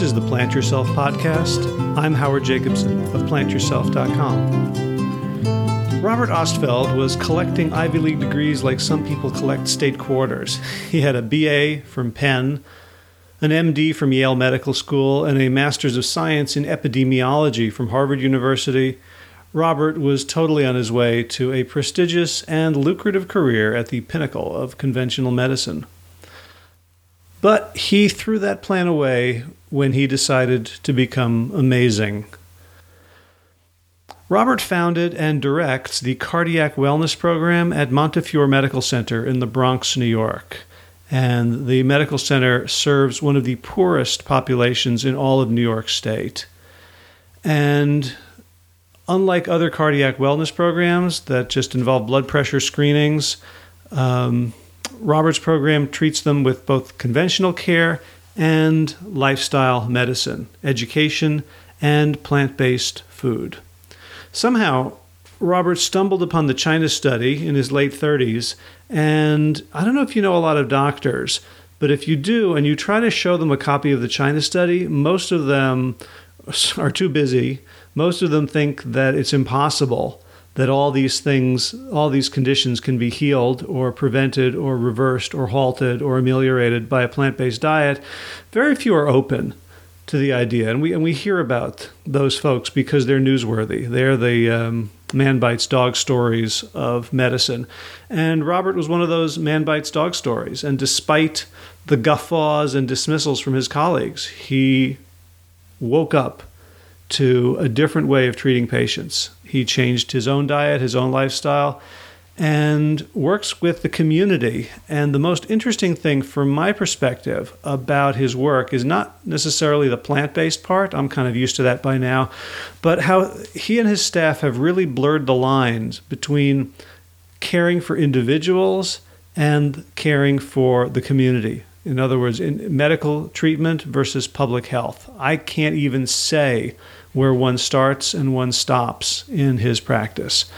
This is the Plant Yourself podcast. I'm Howard Jacobson of plantyourself.com. Robert Ostfeld was collecting Ivy League degrees like some people collect state quarters. He had a BA from Penn, an MD from Yale Medical School, and a Master's of Science in Epidemiology from Harvard University. Robert was totally on his way to a prestigious and lucrative career at the pinnacle of conventional medicine. But he threw that plan away when he decided to become amazing. Robert founded and directs the Cardiac Wellness Program at Montefiore Medical Center in the Bronx, New York. And the medical center serves one of the poorest populations in all of New York State. And unlike other cardiac wellness programs that just involve blood pressure screenings, um, Robert's program treats them with both conventional care and lifestyle medicine, education, and plant based food. Somehow, Robert stumbled upon the China study in his late 30s, and I don't know if you know a lot of doctors, but if you do and you try to show them a copy of the China study, most of them are too busy. Most of them think that it's impossible that all these things, all these conditions can be healed or prevented or reversed or halted or ameliorated by a plant based diet, very few are open to the idea. And we, and we hear about those folks because they're newsworthy. They're the um, man bites dog stories of medicine. And Robert was one of those man bites dog stories. And despite the guffaws and dismissals from his colleagues, he woke up to a different way of treating patients. He changed his own diet, his own lifestyle, and works with the community. And the most interesting thing from my perspective about his work is not necessarily the plant based part, I'm kind of used to that by now, but how he and his staff have really blurred the lines between caring for individuals and caring for the community. In other words, in medical treatment versus public health. I can't even say where one starts and one stops in his practice.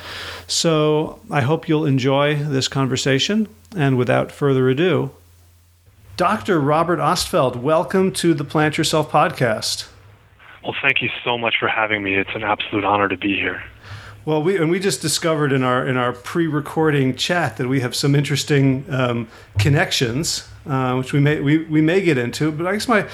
So I hope you'll enjoy this conversation. And without further ado, Dr. Robert Ostfeld, welcome to the Plant Yourself podcast. Well, thank you so much for having me. It's an absolute honor to be here. Well, we and we just discovered in our in our pre-recording chat that we have some interesting um, connections, uh, which we may we, we may get into. But I guess my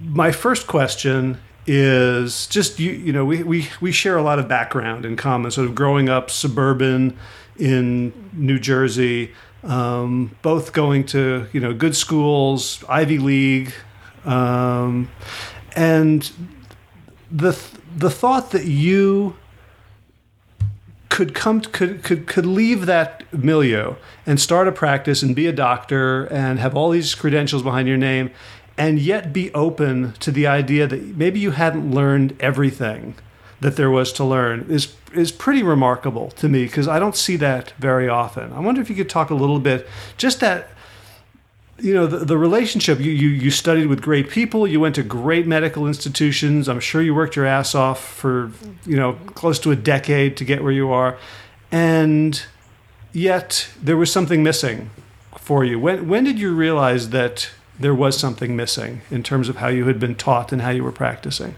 my first question is just you you know we, we we share a lot of background in common. Sort of growing up suburban in New Jersey um, both going to you know good schools Ivy League um, and the the thought that you could come could could could leave that milieu and start a practice and be a doctor and have all these credentials behind your name and yet be open to the idea that maybe you hadn't learned everything that there was to learn is is pretty remarkable to me because I don't see that very often. I wonder if you could talk a little bit just that you know the, the relationship. You, you you studied with great people. You went to great medical institutions. I'm sure you worked your ass off for you know close to a decade to get where you are. And yet there was something missing for you. When when did you realize that there was something missing in terms of how you had been taught and how you were practicing.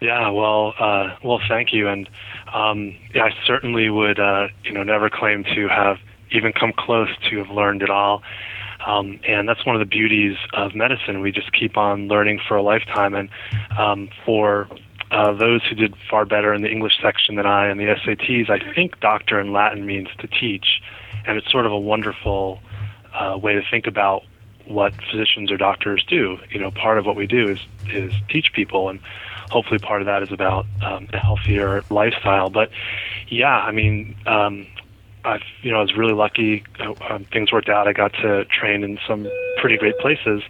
Yeah, well, uh, well, thank you, and um, yeah, I certainly would, uh, you know, never claim to have even come close to have learned it all. Um, and that's one of the beauties of medicine. We just keep on learning for a lifetime. And um, for uh, those who did far better in the English section than I and the SATs, I think doctor in Latin means to teach, and it's sort of a wonderful uh, way to think about what physicians or doctors do. You know, part of what we do is is teach people, and hopefully part of that is about um, a healthier lifestyle. But yeah, I mean, um, I you know I was really lucky. Uh, um, things worked out. I got to train in some pretty great places,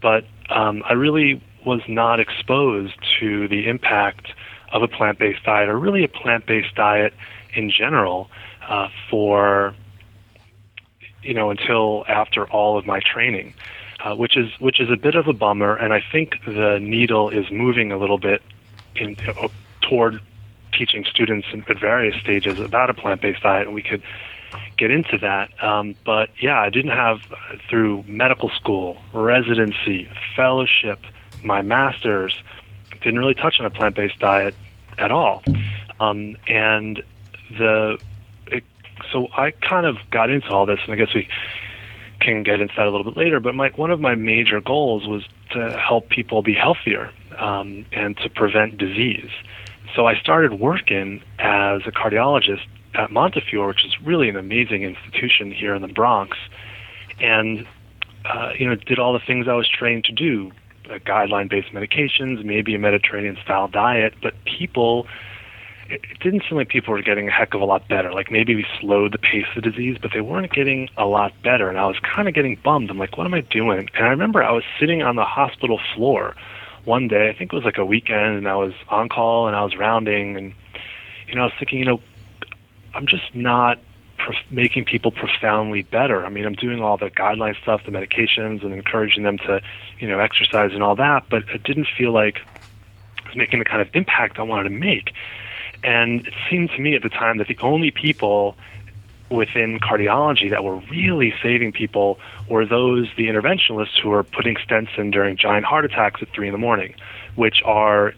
but um, I really was not exposed to the impact of a plant-based diet, or really a plant-based diet in general, uh, for you know, until after all of my training, uh, which is which is a bit of a bummer. And I think the needle is moving a little bit in, uh, toward teaching students at various stages about a plant-based diet, and we could get into that. Um, but yeah, I didn't have through medical school, residency, fellowship, my master's didn't really touch on a plant-based diet at all, um, and the so I kind of got into all this, and I guess we can get into that a little bit later. But my one of my major goals was to help people be healthier um, and to prevent disease. So I started working as a cardiologist at Montefiore, which is really an amazing institution here in the Bronx, and uh, you know did all the things I was trained to do, uh, guideline-based medications, maybe a Mediterranean-style diet, but people. It didn't seem like people were getting a heck of a lot better. Like maybe we slowed the pace of the disease, but they weren't getting a lot better. And I was kind of getting bummed. I'm like, what am I doing? And I remember I was sitting on the hospital floor one day. I think it was like a weekend, and I was on call and I was rounding, and you know, I was thinking, you know, I'm just not prof- making people profoundly better. I mean, I'm doing all the guideline stuff, the medications, and encouraging them to, you know, exercise and all that, but it didn't feel like I was making the kind of impact I wanted to make. And it seemed to me at the time that the only people within cardiology that were really saving people were those, the interventionalists who are putting stents in during giant heart attacks at 3 in the morning, which are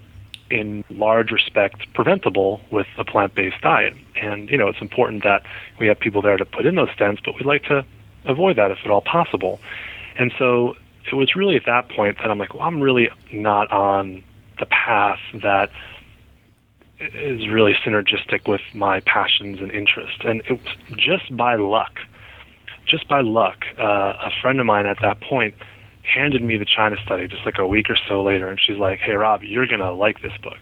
in large respect preventable with a plant-based diet. And you know, it's important that we have people there to put in those stents, but we'd like to avoid that if at all possible. And so it was really at that point that I'm like, well, I'm really not on the path that is really synergistic with my passions and interests. And it was just by luck, just by luck, uh, a friend of mine at that point handed me the China study just like a week or so later, and she's like, "Hey, Rob, you're gonna like this book."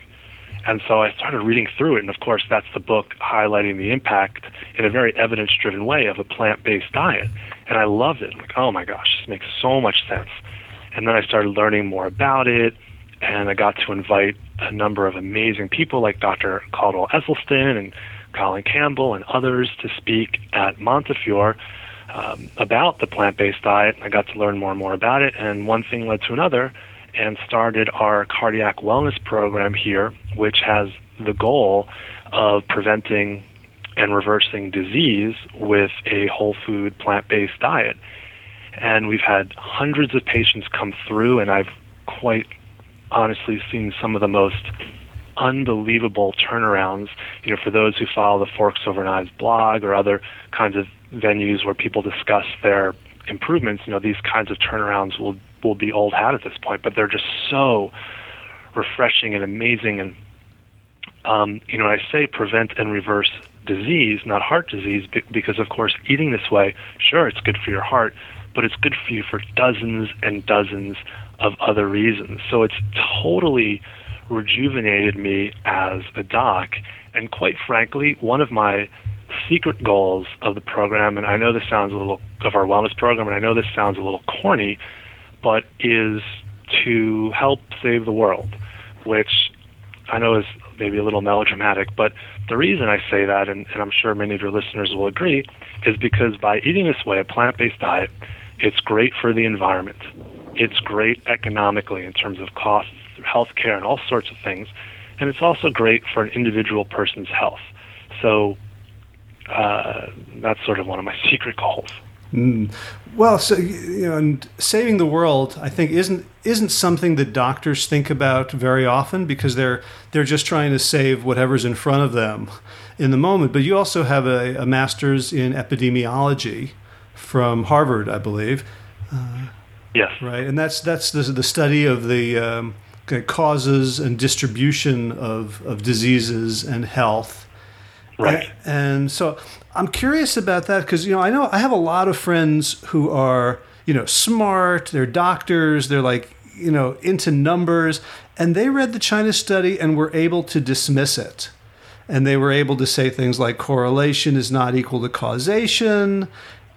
And so I started reading through it, and of course, that's the book highlighting the impact in a very evidence-driven way of a plant-based diet. And I loved it. Like, oh my gosh, this makes so much sense. And then I started learning more about it, and I got to invite a number of amazing people like Dr. Caldwell Esselstyn and Colin Campbell and others to speak at Montefiore um, about the plant-based diet. I got to learn more and more about it, and one thing led to another, and started our cardiac wellness program here, which has the goal of preventing and reversing disease with a whole food plant-based diet. And we've had hundreds of patients come through, and I've quite honestly seen some of the most unbelievable turnarounds. You know, for those who follow the Forks Over Knives blog or other kinds of venues where people discuss their improvements, you know, these kinds of turnarounds will will be old hat at this point, but they're just so refreshing and amazing. And um, you know, I say prevent and reverse disease, not heart disease, because of course, eating this way, sure, it's good for your heart, but it's good for you for dozens and dozens of other reasons. So it's totally rejuvenated me as a doc. And quite frankly, one of my secret goals of the program, and I know this sounds a little of our wellness program, and I know this sounds a little corny, but is to help save the world, which I know is maybe a little melodramatic, but the reason I say that, and, and I'm sure many of your listeners will agree, is because by eating this way, a plant based diet, it's great for the environment. It's great economically in terms of costs, healthcare, and all sorts of things. And it's also great for an individual person's health. So uh, that's sort of one of my secret goals. Mm. Well, so you know, and saving the world, I think, isn't isn't something that doctors think about very often because they're they're just trying to save whatever's in front of them in the moment. But you also have a, a master's in epidemiology from Harvard, I believe. Uh, yes. Right, and that's that's the the study of the um, causes and distribution of of diseases and health. Right. And, and so I'm curious about that because you know I know I have a lot of friends who are you know smart, they're doctors, they're like you know into numbers, and they read the China study and were able to dismiss it. And they were able to say things like correlation is not equal to causation,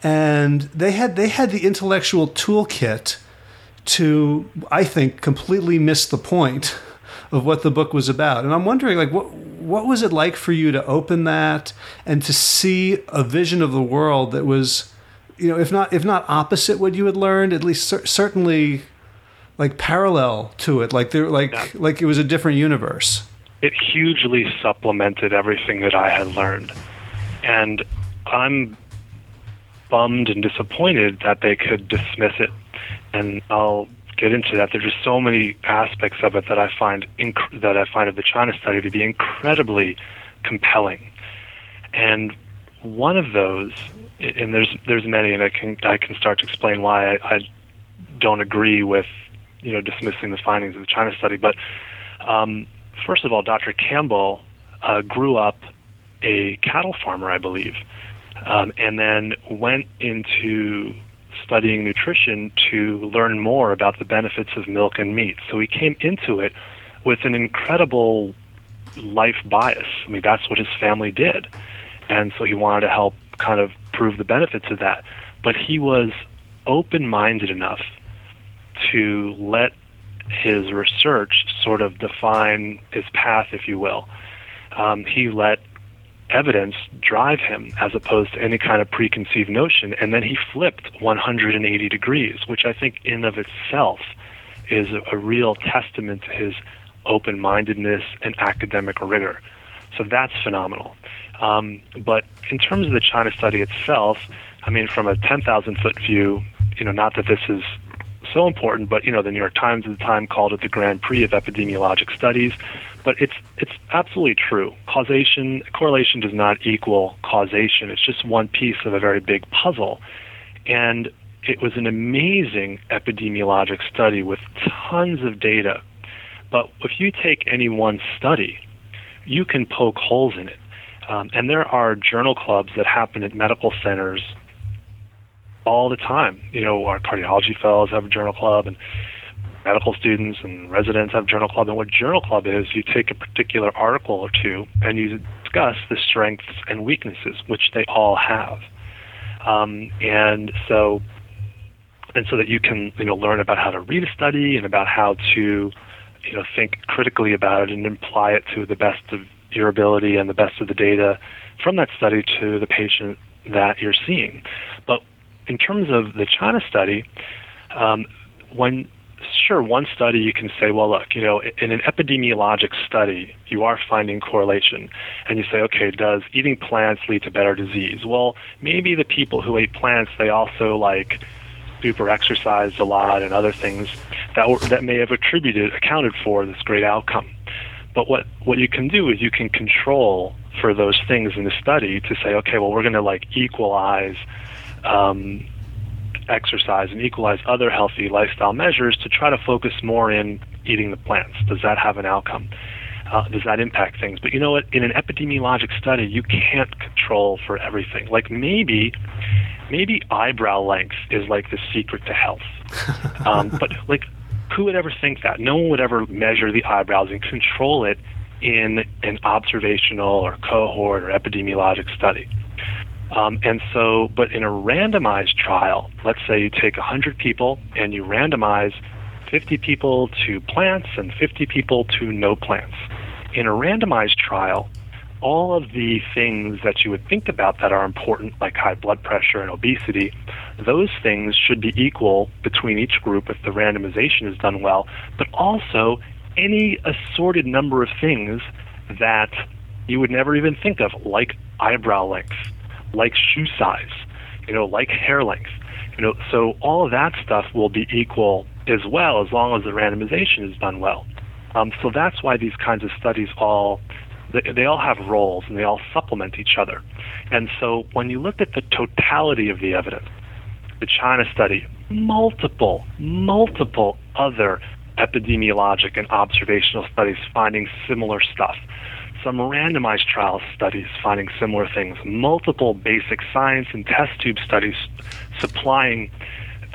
and they had they had the intellectual toolkit to I think completely miss the point of what the book was about. And I'm wondering like what what was it like for you to open that and to see a vision of the world that was you know if not if not opposite what you had learned at least cer- certainly like parallel to it like there like yeah. like it was a different universe it hugely supplemented everything that i had learned and i'm bummed and disappointed that they could dismiss it and i'll get into that. There's just so many aspects of it that I find inc- that I find of the China study to be incredibly compelling. And one of those, and there's there's many, and I can I can start to explain why I, I don't agree with you know dismissing the findings of the China study. But um, first of all, Dr. Campbell uh, grew up a cattle farmer, I believe, um, and then went into studying nutrition to learn more about the benefits of milk and meat. So he came into it with an incredible life bias. I mean, that's what his family did. And so he wanted to help kind of prove the benefits of that. But he was open minded enough to let his research sort of define his path, if you will. Um, he let evidence drive him as opposed to any kind of preconceived notion. And then he flipped 180 degrees, which I think in of itself is a, real testament to his open mindedness and academic rigor. So that's phenomenal. Um, but in terms of the China study itself, I mean, from a 10,000 foot view, you know, not that this is so important, but you know, the New York Times at the time called it the Grand Prix of epidemiologic studies. But it's it's absolutely true. Causation correlation does not equal causation. It's just one piece of a very big puzzle. And it was an amazing epidemiologic study with tons of data. But if you take any one study, you can poke holes in it. Um, and there are journal clubs that happen at medical centers all the time. You know, our cardiology fellows have a journal club, and medical students and residents have a journal club. And what journal club is, you take a particular article or two and you discuss the strengths and weaknesses, which they all have. Um, and so, and so that you can you know learn about how to read a study and about how to you know think critically about it and apply it to the best of your ability and the best of the data from that study to the patient that you're seeing. But in terms of the China study, um, when sure one study you can say, well, look, you know, in an epidemiologic study, you are finding correlation, and you say, okay, does eating plants lead to better disease? Well, maybe the people who ate plants they also like super exercised a lot and other things that were, that may have attributed accounted for this great outcome. But what what you can do is you can control for those things in the study to say, okay, well, we're going to like equalize um, exercise and equalize other healthy lifestyle measures to try to focus more in eating the plants. Does that have an outcome? Uh, does that impact things? But you know what? In an epidemiologic study, you can't control for everything. Like maybe, maybe eyebrow length is like the secret to health. Um, but like, who would ever think that? No one would ever measure the eyebrows and control it in an observational or cohort or epidemiologic study. Um, and so, but in a randomized trial, let's say you take 100 people and you randomize 50 people to plants and 50 people to no plants. In a randomized trial, all of the things that you would think about that are important, like high blood pressure and obesity, those things should be equal between each group if the randomization is done well, but also any assorted number of things that you would never even think of, like eyebrow length, like shoe size, you know, like hair length. You know, so all of that stuff will be equal as well as long as the randomization is done well. Um, so that's why these kinds of studies all they, they all have roles and they all supplement each other. And so when you look at the totality of the evidence, the China study, multiple, multiple other epidemiologic and observational studies finding similar stuff some randomized trial studies finding similar things, multiple basic science and test tube studies supplying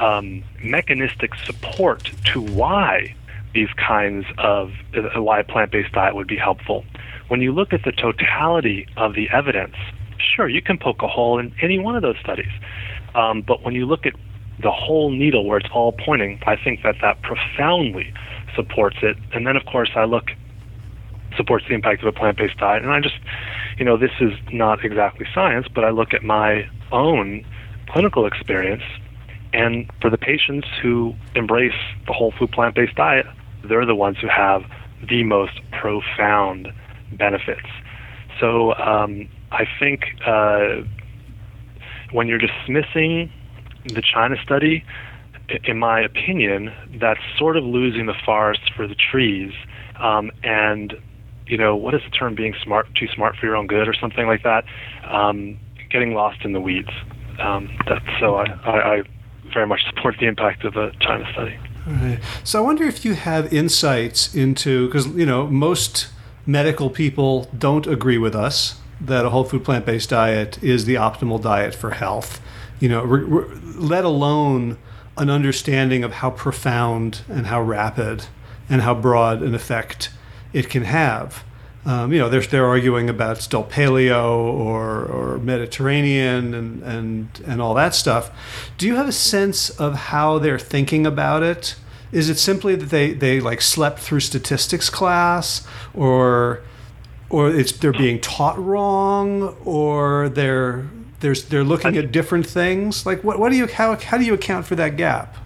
um, mechanistic support to why these kinds of uh, why a plant-based diet would be helpful. When you look at the totality of the evidence, sure you can poke a hole in any one of those studies, um, but when you look at the whole needle where it's all pointing, I think that that profoundly supports it. And then, of course, I look supports the impact of a plant-based diet. And I just, you know, this is not exactly science, but I look at my own clinical experience, and for the patients who embrace the whole food plant-based diet, they're the ones who have the most profound benefits. So um, I think uh, when you're dismissing the China study in my opinion, that's sort of losing the forest for the trees. Um, and you know, what is the term? Being smart, too smart for your own good, or something like that. Um, getting lost in the weeds. Um, that's, so I, I, I very much support the impact of the China study. Right. So I wonder if you have insights into because you know most medical people don't agree with us that a whole food plant based diet is the optimal diet for health. You know, re- re- let alone an understanding of how profound and how rapid and how broad an effect it can have. Um, you know, they're, they're arguing about still paleo or, or Mediterranean and, and, and all that stuff. Do you have a sense of how they're thinking about it? Is it simply that they, they like slept through statistics class or or it's they're being taught wrong or they're they're, they're looking at different things like what what do you how how do you account for that gap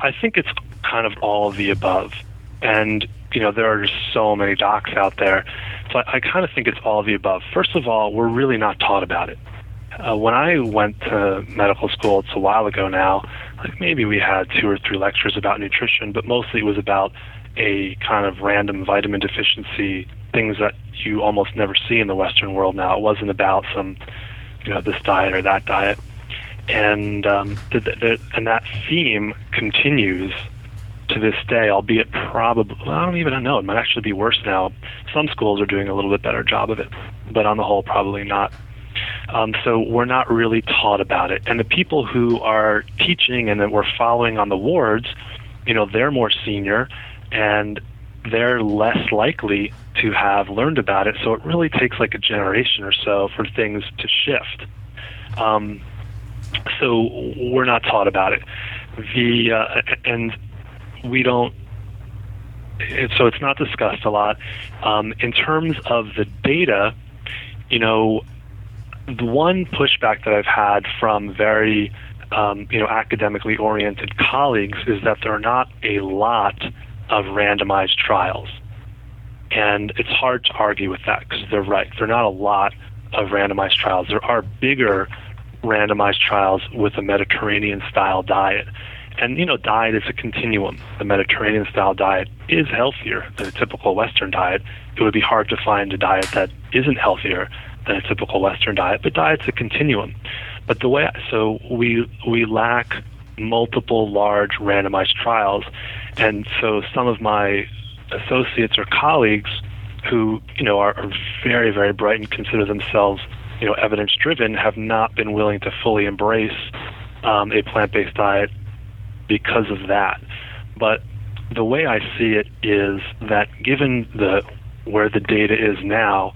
i think it's kind of all of the above and you know there are just so many docs out there. So i, I kind of think it's all of the above. First of all we're really not taught about it. Uh, when i went to medical school it's a while ago now like maybe we had two or three lectures about nutrition but mostly it was about a kind of random vitamin deficiency things that you almost never see in the Western world now. It wasn't about some, you know, this diet or that diet, and um, the, the, and that theme continues to this day, albeit probably, I don't even know. It might actually be worse now. Some schools are doing a little bit better job of it, but on the whole, probably not. Um, so we're not really taught about it, and the people who are teaching and that we're following on the wards, you know, they're more senior, and they're less likely to have learned about it. So it really takes like a generation or so for things to shift. Um, so we're not taught about it. The uh, and we don't. So it's not discussed a lot. Um, in terms of the data, you know, the one pushback that I've had from very um, you know academically oriented colleagues is that there are not a lot of randomized trials. And it's hard to argue with that because they're right. There are not a lot of randomized trials. There are bigger randomized trials with a Mediterranean style diet. And, you know, diet is a continuum. The Mediterranean style diet is healthier than a typical Western diet. It would be hard to find a diet that isn't healthier than a typical Western diet, but diet's a continuum. But the way, so we, we lack multiple large randomized trials. And so some of my associates or colleagues who, you know, are, are very, very bright and consider themselves, you know, evidence driven have not been willing to fully embrace um, a plant based diet because of that. But the way I see it is that given the where the data is now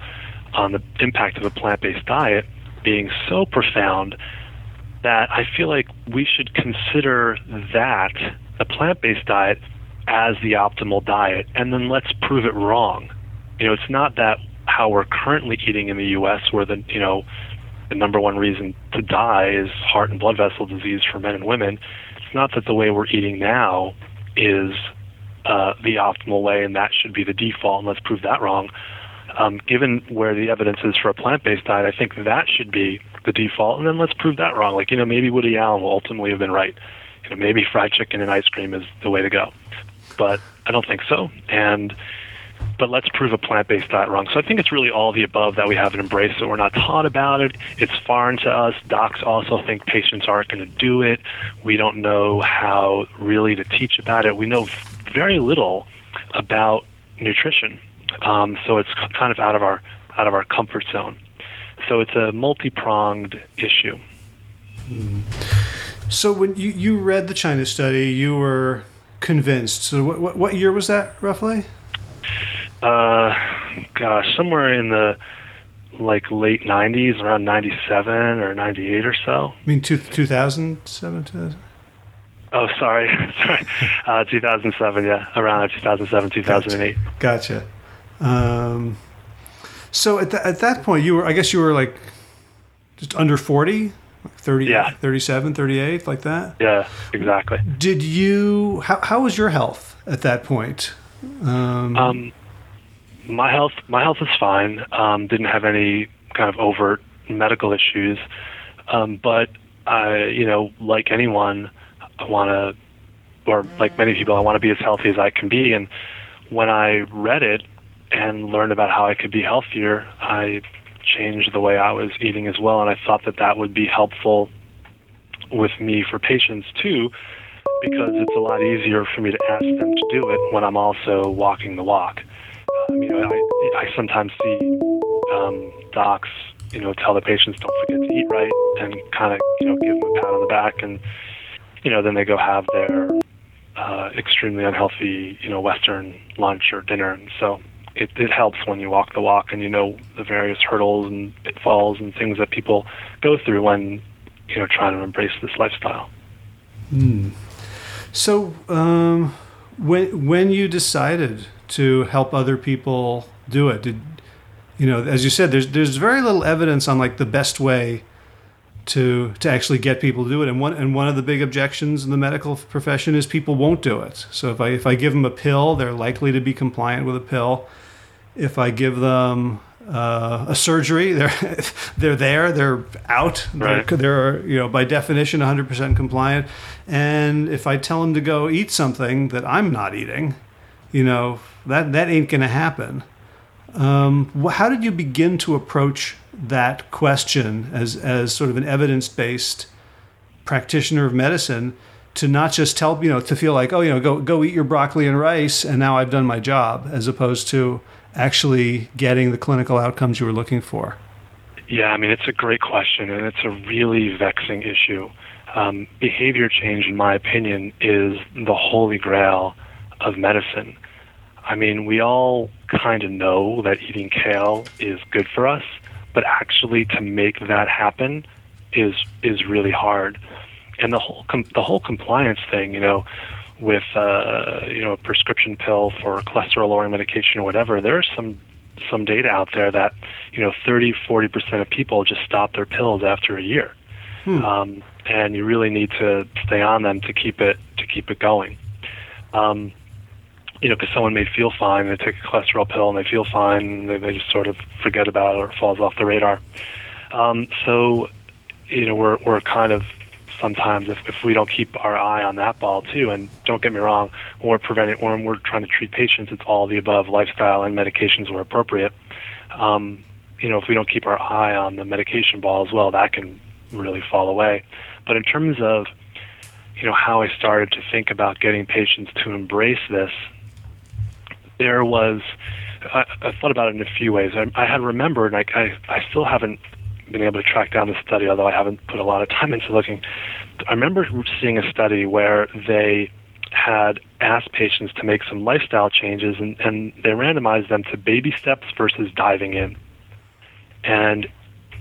on the impact of a plant based diet being so profound that I feel like we should consider that a plant based diet as the optimal diet, and then let's prove it wrong. You know, it's not that how we're currently eating in the U.S., where the you know the number one reason to die is heart and blood vessel disease for men and women. It's not that the way we're eating now is uh, the optimal way, and that should be the default. And let's prove that wrong. Um, given where the evidence is for a plant-based diet, I think that should be the default, and then let's prove that wrong. Like you know, maybe Woody Allen will ultimately have been right. You know, maybe fried chicken and ice cream is the way to go but I don't think so. And but let's prove a plant-based diet wrong. So I think it's really all the above that we haven't embraced it. We're not taught about it. It's foreign to us. Docs also think patients aren't going to do it. We don't know how really to teach about it. We know very little about nutrition. Um, so it's kind of out of our out of our comfort zone. So it's a multi-pronged issue. Mm. So when you, you read the China study, you were convinced. So what, what, what year was that roughly? Uh, gosh, somewhere in the like late 90s, around 97 or 98 or so. I mean, two, 2007? Oh, sorry. sorry. Uh, 2007, yeah. Around 2007, 2008. Gotcha. gotcha. Um, so at, the, at that point, you were, I guess you were like just under 40? 30, yeah. 37, 38, like that? Yeah, exactly. Did you, how, how was your health at that point? Um, um, my health, my health is fine. Um, didn't have any kind of overt medical issues. Um, but I, you know, like anyone, I want to or like many people, I want to be as healthy as I can be. And when I read it and learned about how I could be healthier, I changed the way I was eating as well. And I thought that that would be helpful with me for patients too, because it's a lot easier for me to ask them to do it when I'm also walking the walk. Um, you know, I, I sometimes see um, docs, you know, tell the patients don't forget to eat right and kind of, you know, give them a pat on the back and, you know, then they go have their uh, extremely unhealthy, you know, Western lunch or dinner. And so it, it helps when you walk the walk and you know the various hurdles and pitfalls and things that people go through when, you know, trying to embrace this lifestyle. Mm. So, um, when when you decided to help other people do it, did you know? As you said, there's there's very little evidence on like the best way to to actually get people to do it. And one and one of the big objections in the medical profession is people won't do it. So if I if I give them a pill, they're likely to be compliant with a pill. If I give them uh, a surgery, they're they're there, they're out, right. they're, they're you know by definition 100% compliant. And if I tell them to go eat something that I'm not eating, you know that that ain't gonna happen. Um, how did you begin to approach that question as as sort of an evidence based practitioner of medicine? To not just tell you know to feel like oh you know go go eat your broccoli and rice and now I've done my job as opposed to actually getting the clinical outcomes you were looking for? Yeah, I mean, it's a great question, and it's a really vexing issue. Um, behavior change, in my opinion, is the holy grail of medicine. I mean, we all kind of know that eating kale is good for us, but actually to make that happen is is really hard. And the whole com- the whole compliance thing, you know, with uh, you know a prescription pill for cholesterol lowering medication or whatever, there's some some data out there that you know 30 40 percent of people just stop their pills after a year, hmm. um, and you really need to stay on them to keep it to keep it going. Um, you know, because someone may feel fine, they take a cholesterol pill and they feel fine, they, they just sort of forget about it or it falls off the radar. Um, so, you know, we're we're kind of sometimes if, if we don't keep our eye on that ball too. And don't get me wrong, when we're preventing, when we're trying to treat patients, it's all the above, lifestyle and medications where appropriate. Um, you know, if we don't keep our eye on the medication ball as well, that can really fall away. But in terms of, you know, how I started to think about getting patients to embrace this, there was, I, I thought about it in a few ways. I, I had remembered, I, I still haven't been able to track down the study, although I haven't put a lot of time into looking. I remember seeing a study where they had asked patients to make some lifestyle changes and, and they randomized them to baby steps versus diving in. And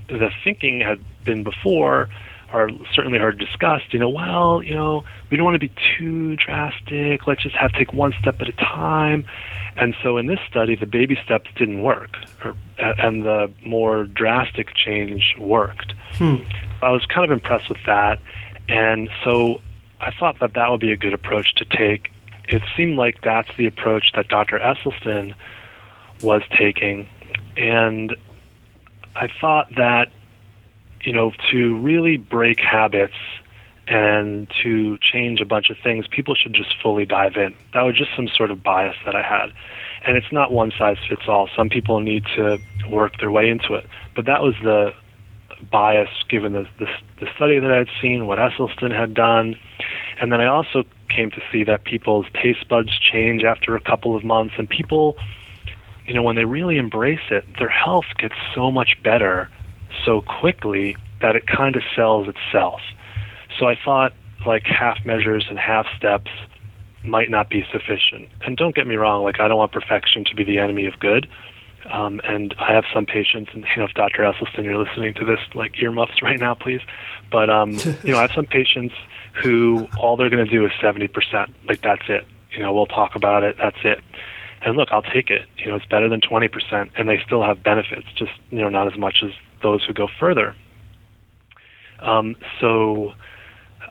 the thinking had been before, or certainly heard discussed, you know, well, you know, we don't want to be too drastic. Let's just have to take one step at a time. And so in this study, the baby steps didn't work, or, and the more drastic change worked. Hmm. I was kind of impressed with that, and so I thought that that would be a good approach to take. It seemed like that's the approach that Dr. Esselstyn was taking, and I thought that you know to really break habits and to change a bunch of things, people should just fully dive in. That was just some sort of bias that I had. And it's not one size fits all. Some people need to work their way into it. But that was the bias given the, the, the study that I had seen, what Esselstyn had done. And then I also came to see that people's taste buds change after a couple of months. And people, you know, when they really embrace it, their health gets so much better so quickly that it kind of sells itself. So I thought like half measures and half steps might not be sufficient. And don't get me wrong, like I don't want perfection to be the enemy of good. Um, and I have some patients, and you know, if Dr. Esselstyn, you're listening to this, like earmuffs right now, please. But um, you know, I have some patients who all they're going to do is 70%. Like that's it. You know, we'll talk about it. That's it. And look, I'll take it. You know, it's better than 20%, and they still have benefits, just you know, not as much as those who go further. Um, so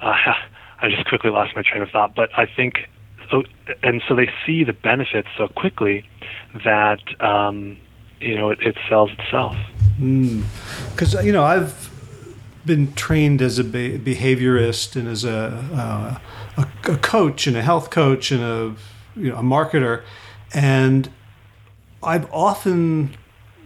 uh, I just quickly lost my train of thought, but I think, oh, and so they see the benefits so quickly that um, you know it, it sells itself. Because hmm. mm. you know I've been trained as a behaviorist and as a, uh, a, a coach and a health coach and a you know a marketer, and I've often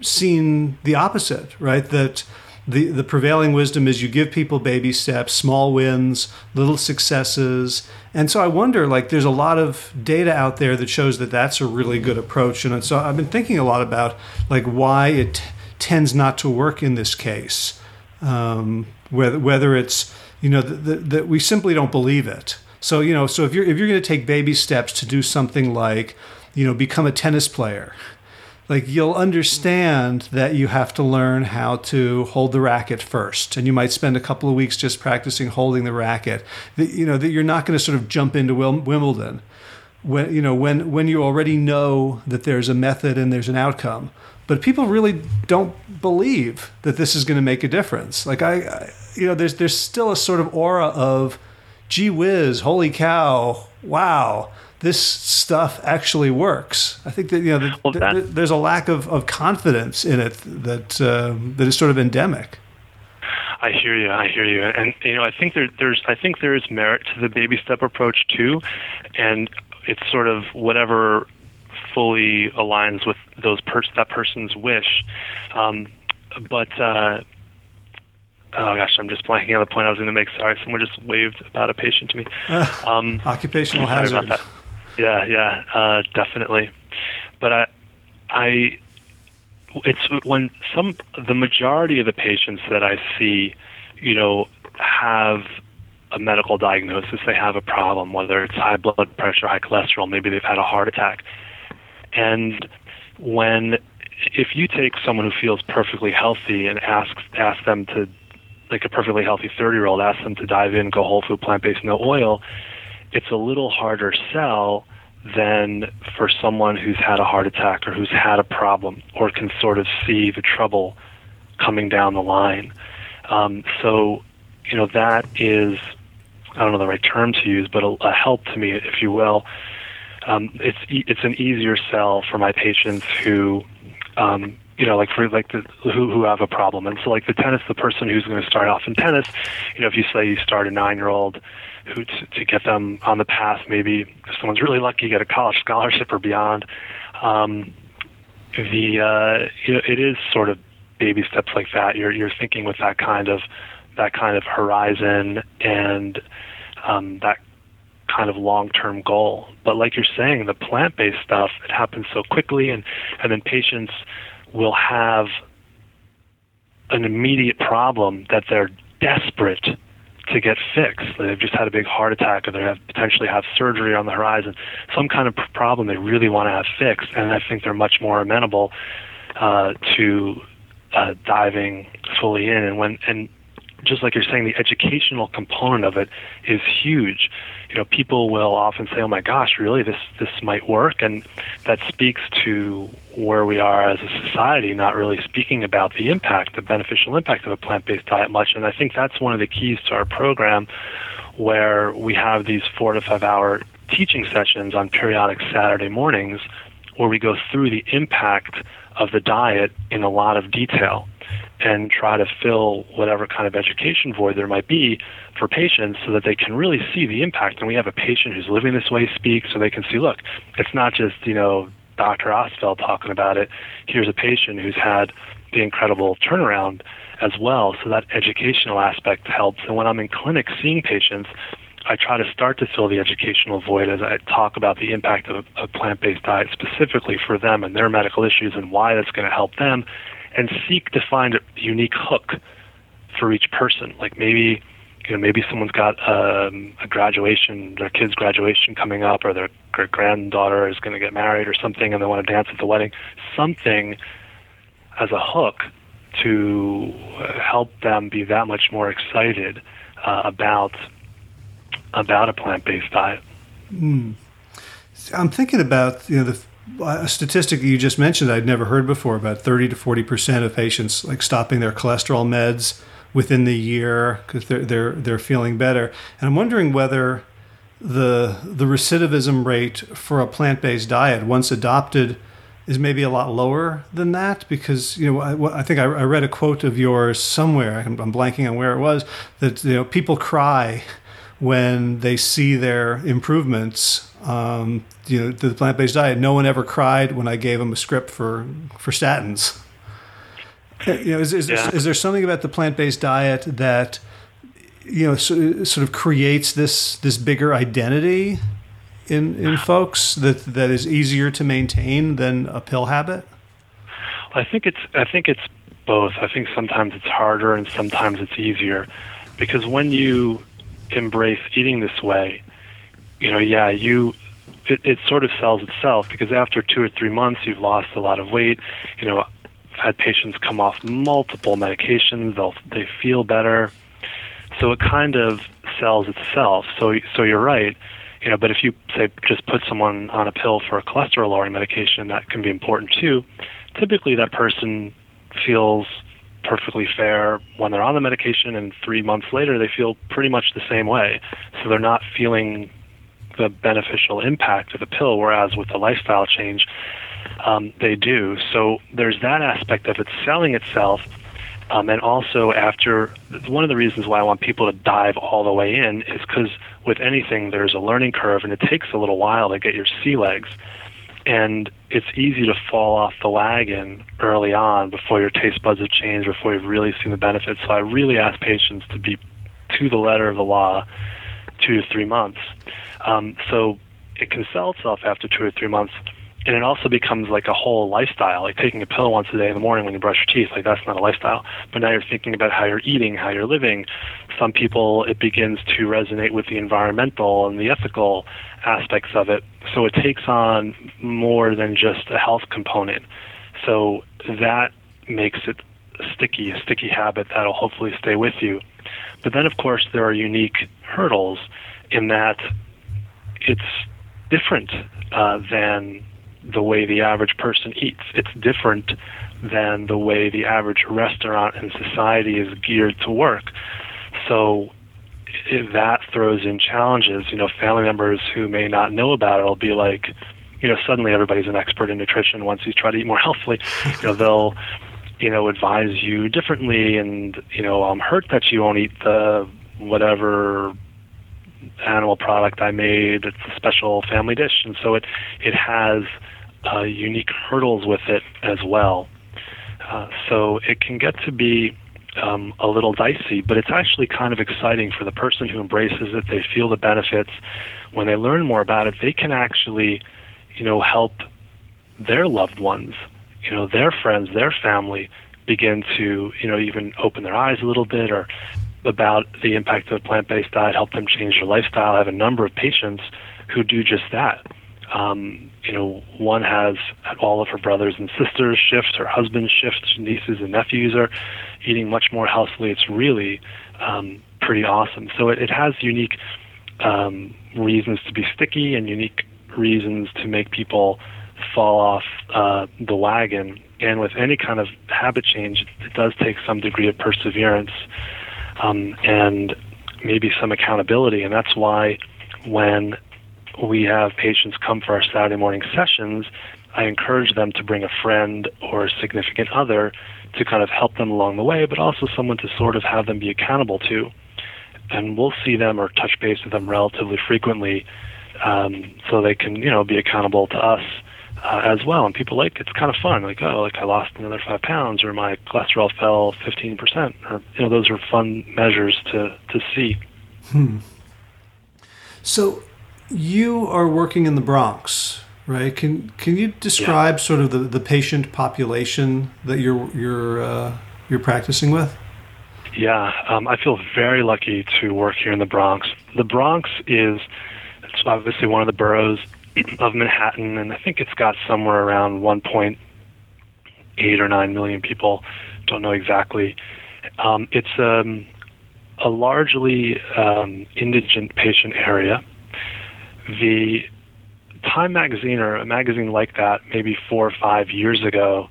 seen the opposite, right? That the, the prevailing wisdom is you give people baby steps, small wins, little successes. And so I wonder, like, there's a lot of data out there that shows that that's a really good approach. And so I've been thinking a lot about, like, why it t- tends not to work in this case. Um, whether, whether it's, you know, that we simply don't believe it. So, you know, so if you're, if you're going to take baby steps to do something like, you know, become a tennis player, like you'll understand that you have to learn how to hold the racket first. And you might spend a couple of weeks just practicing holding the racket. That you know that you're not going to sort of jump into wimbledon. When you know when when you already know that there's a method and there's an outcome. But people really don't believe that this is going to make a difference. Like I, I you know there's there's still a sort of aura of gee whiz holy cow wow this stuff actually works. I think that you know the, well, that, the, there's a lack of, of confidence in it that uh, that is sort of endemic. I hear you. I hear you. And you know, I think there, there's I think there is merit to the baby step approach too, and it's sort of whatever fully aligns with those pers- that person's wish. Um, but uh, oh gosh, I'm just blanking on the point I was going to make. Sorry, someone just waved about a patient to me. Um, occupational hazard. Yeah, yeah, uh, definitely. But I, I, it's when some the majority of the patients that I see, you know, have a medical diagnosis, they have a problem, whether it's high blood pressure, high cholesterol, maybe they've had a heart attack, and when if you take someone who feels perfectly healthy and ask ask them to like a perfectly healthy 30 year old ask them to dive in go whole food plant based no oil it's a little harder sell than for someone who's had a heart attack or who's had a problem or can sort of see the trouble coming down the line. Um, so, you know, that is, I don't know the right term to use, but a, a help to me, if you will. Um, it's it's an easier sell for my patients who, um, you know, like for like the who who have a problem. And so, like the tennis, the person who's going to start off in tennis, you know, if you say you start a nine year old who to, to get them on the path. Maybe if someone's really lucky, get a college scholarship or beyond. Um, the uh, you know, it is sort of baby steps like that. You're you're thinking with that kind of that kind of horizon and um, that kind of long-term goal. But like you're saying, the plant-based stuff it happens so quickly, and and then patients will have an immediate problem that they're desperate to get fixed. They've just had a big heart attack, or they have potentially have surgery on the horizon, some kind of problem they really want to have fixed. And I think they're much more amenable uh, to uh, diving fully in. And when and just like you're saying, the educational component of it is huge. You know, people will often say, "Oh my gosh, really? This this might work," and that speaks to where we are as a society, not really speaking about the impact, the beneficial impact of a plant-based diet much. And I think that's one of the keys to our program, where we have these four to five hour teaching sessions on periodic Saturday mornings, where we go through the impact of the diet in a lot of detail and try to fill whatever kind of education void there might be for patients so that they can really see the impact. And we have a patient who's living this way speak so they can see, look, it's not just, you know, Dr. Ostfeld talking about it. Here's a patient who's had the incredible turnaround as well. So that educational aspect helps. And when I'm in clinic seeing patients, I try to start to fill the educational void as I talk about the impact of a plant-based diet specifically for them and their medical issues and why that's going to help them and seek to find a unique hook for each person. Like maybe you know maybe someone's got um, a graduation, their kid's graduation coming up, or their granddaughter is going to get married or something, and they want to dance at the wedding. Something as a hook to uh, help them be that much more excited uh, about about a plant-based diet. Mm. I'm thinking about you know the a statistic you just mentioned I'd never heard before about 30 to 40 percent of patients like stopping their cholesterol meds within the year because they're they're they're feeling better and I'm wondering whether the the recidivism rate for a plant-based diet once adopted is maybe a lot lower than that because you know I, I think I, I, read a quote of yours somewhere. I'm, I'm, blanking on where it was that you know people cry when they see their improvements. Um, you know, to the plant-based diet. No one ever cried when I gave them a script for for statins. You know, is, is, yeah. there, is there something about the plant-based diet that you know so, sort of creates this this bigger identity in in folks that that is easier to maintain than a pill habit? I think it's I think it's both. I think sometimes it's harder and sometimes it's easier because when you embrace eating this way, you know, yeah, you it, it sort of sells itself because after two or three months you've lost a lot of weight. You know, I've had patients come off multiple medications, they'll they feel better. So it kind of sells itself. So so you're right you know, but if you say just put someone on a pill for a cholesterol lowering medication, that can be important too. Typically, that person feels perfectly fair when they're on the medication, and three months later, they feel pretty much the same way. So they're not feeling the beneficial impact of the pill, whereas with the lifestyle change, um, they do. So there's that aspect of it selling itself. Um, and also, after one of the reasons why I want people to dive all the way in is because with anything, there's a learning curve, and it takes a little while to get your sea legs. And it's easy to fall off the wagon early on before your taste buds have changed, before you've really seen the benefits. So I really ask patients to be to the letter of the law two to three months. Um, so it can sell itself after two or three months and it also becomes like a whole lifestyle like taking a pill once a day in the morning when you brush your teeth like that's not a lifestyle. But now you're thinking about how you're eating how you're living. Some people it begins to resonate with the environmental and the ethical aspects of it. So it takes on more than just a health component. So that makes it sticky a sticky habit that'll hopefully stay with you. But then of course there are unique hurdles in that it's different uh, than the way the average person eats. It's different than the way the average restaurant in society is geared to work. So that throws in challenges. You know, family members who may not know about it will be like, you know, suddenly everybody's an expert in nutrition once you try to eat more healthily. You know, they'll, you know, advise you differently and, you know, I'm hurt that you won't eat the whatever animal product I made. It's a special family dish. And so it, it has uh, unique hurdles with it as well. Uh, so it can get to be um, a little dicey, but it's actually kind of exciting for the person who embraces it. They feel the benefits. When they learn more about it, they can actually, you know, help their loved ones, you know, their friends, their family begin to, you know, even open their eyes a little bit or about the impact of a plant-based diet, help them change their lifestyle. I have a number of patients who do just that. Um, you know, one has all of her brothers and sisters shift, her husband shifts, nieces and nephews are eating much more healthily. It's really um, pretty awesome. So it, it has unique um, reasons to be sticky and unique reasons to make people fall off uh, the wagon. And with any kind of habit change, it does take some degree of perseverance um, and maybe some accountability. And that's why when we have patients come for our Saturday morning sessions, I encourage them to bring a friend or a significant other to kind of help them along the way, but also someone to sort of have them be accountable to. And we'll see them or touch base with them relatively frequently um, so they can, you know, be accountable to us uh, as well. And people like it's kind of fun, like oh, like I lost another five pounds, or my cholesterol fell fifteen percent, or you know, those are fun measures to to see. Hmm. So you are working in the Bronx, right? Can can you describe yeah. sort of the, the patient population that you're you're uh, you're practicing with? Yeah, um, I feel very lucky to work here in the Bronx. The Bronx is it's obviously one of the boroughs of Manhattan, and I think it's got somewhere around 1.8 or 9 million people. Don't know exactly. Um, it's um, a largely um, indigent patient area the Time magazine or a magazine like that, maybe four or five years ago,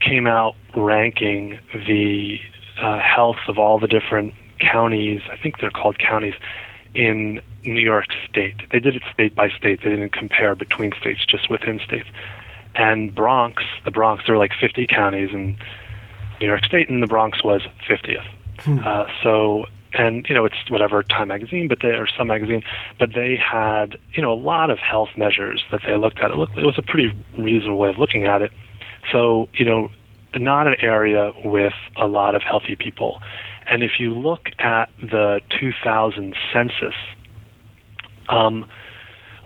came out ranking the uh, health of all the different counties. I think they're called counties in New York State. They did it state by state. They didn't compare between states, just within states. and Bronx, the Bronx, there were like 50 counties in New York State, and the Bronx was 50th. Hmm. Uh, so, and you know, it's whatever Time magazine, but they or some magazine, but they had you know a lot of health measures that they looked at. It, looked, it was a pretty reasonable way of looking at it. So, you know, not an area with a lot of healthy people. And if you look at the 2000 census, um,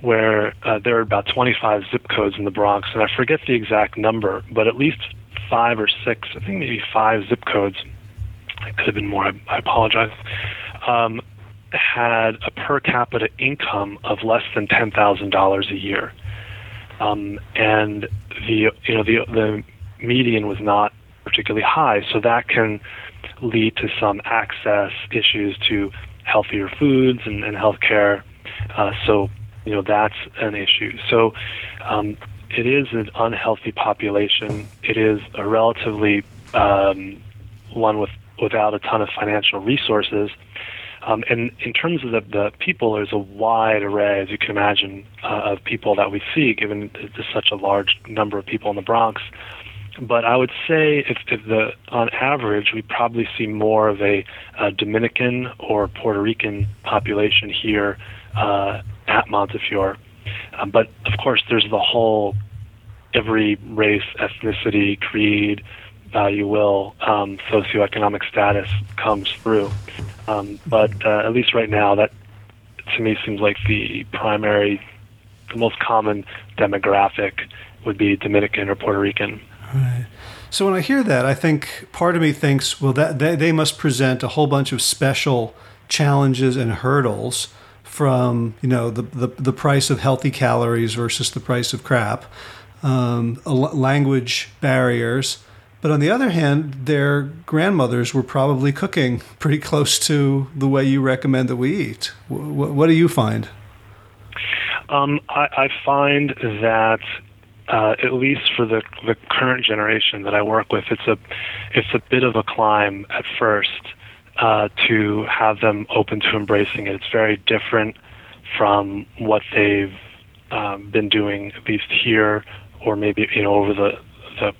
where uh, there are about 25 zip codes in the Bronx, and I forget the exact number, but at least five or six, I think maybe five zip codes, it could have been more, I, I apologize, um, had a per capita income of less than $10,000 a year. Um, and the, you know, the, the median was not particularly high, so that can lead to some access issues to healthier foods and, and healthcare. Uh, so you know that's an issue. So um, it is an unhealthy population. It is a relatively um, one with without a ton of financial resources. Um, and in terms of the, the people, there's a wide array, as you can imagine, uh, of people that we see, given there's such a large number of people in the Bronx. But I would say, if, if the on average, we probably see more of a, a Dominican or Puerto Rican population here uh, at Montefiore. Um, but of course, there's the whole every race, ethnicity, creed, uh, you will, um, socioeconomic status comes through. Um, but uh, at least right now, that to me seems like the primary, the most common demographic would be Dominican or Puerto Rican. So when I hear that, I think part of me thinks, well, that they, they must present a whole bunch of special challenges and hurdles from you know the, the, the price of healthy calories versus the price of crap, um, language barriers. But on the other hand, their grandmothers were probably cooking pretty close to the way you recommend that we eat. W- what do you find? Um, I, I, find that uh, at least for the the current generation that I work with, it's a it's a bit of a climb at first uh, to have them open to embracing it. It's very different from what they've um, been doing, at least here, or maybe you know over the the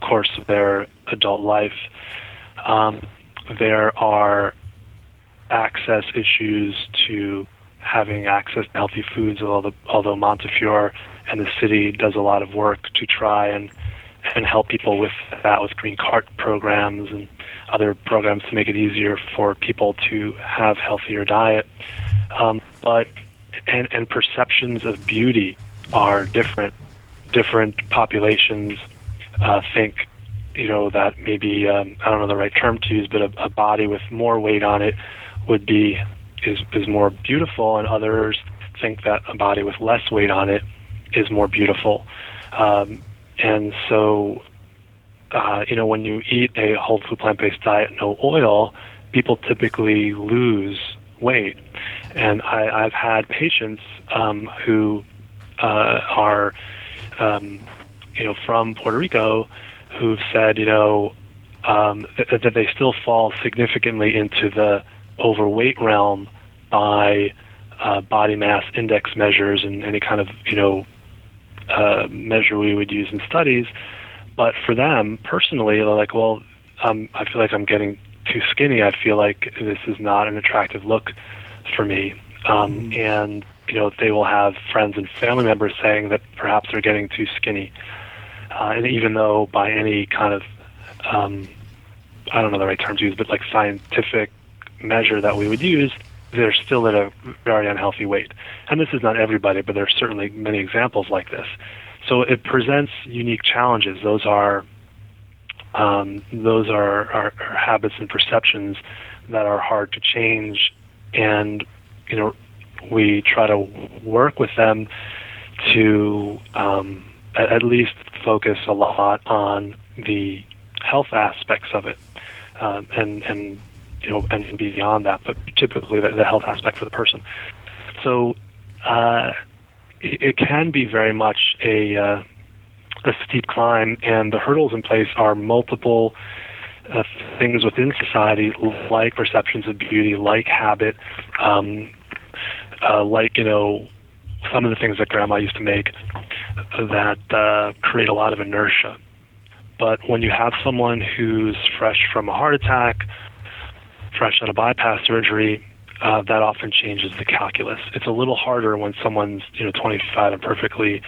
course of their adult life. Um, there are access issues to having access to healthy foods, although, although Montefiore and the city does a lot of work to try and and help people with that with green cart programs and other programs to make it easier for people to have healthier diet. Um, but and and perceptions of beauty are different. Different populations uh, think, you know, that maybe um, I don't know the right term to use, but a, a body with more weight on it would be is is more beautiful, and others think that a body with less weight on it is more beautiful. Um, and so uh, you know, when you eat a whole food plant based diet, no oil, people typically lose weight. And I, I've had patients um, who uh, are, um, you know, from Puerto Rico who've said, you know, um, that, that they still fall significantly into the overweight realm by uh, body mass index measures and any kind of, you know, uh, measure we would use in studies but for them personally, they're like, well, um, I feel like I'm getting too skinny. I feel like this is not an attractive look for me. Um, mm. And you know, they will have friends and family members saying that perhaps they're getting too skinny. Uh, and even though by any kind of um, I don't know the right term to use, but like scientific measure that we would use, they're still at a very unhealthy weight. And this is not everybody, but there are certainly many examples like this. So it presents unique challenges. Those are um, those are, are, are, habits and perceptions that are hard to change, and you know we try to work with them to um, at, least focus a lot on the health aspects of it, um, and and you know and beyond that, but typically the, the health aspect for the person. So. Uh, it can be very much a uh, a steep climb, and the hurdles in place are multiple uh, things within society, like perceptions of beauty, like habit, um, uh, like you know some of the things that grandma used to make that uh, create a lot of inertia. But when you have someone who's fresh from a heart attack, fresh out of bypass surgery, uh, that often changes the calculus. It's a little harder when someone's you know 25 and perfectly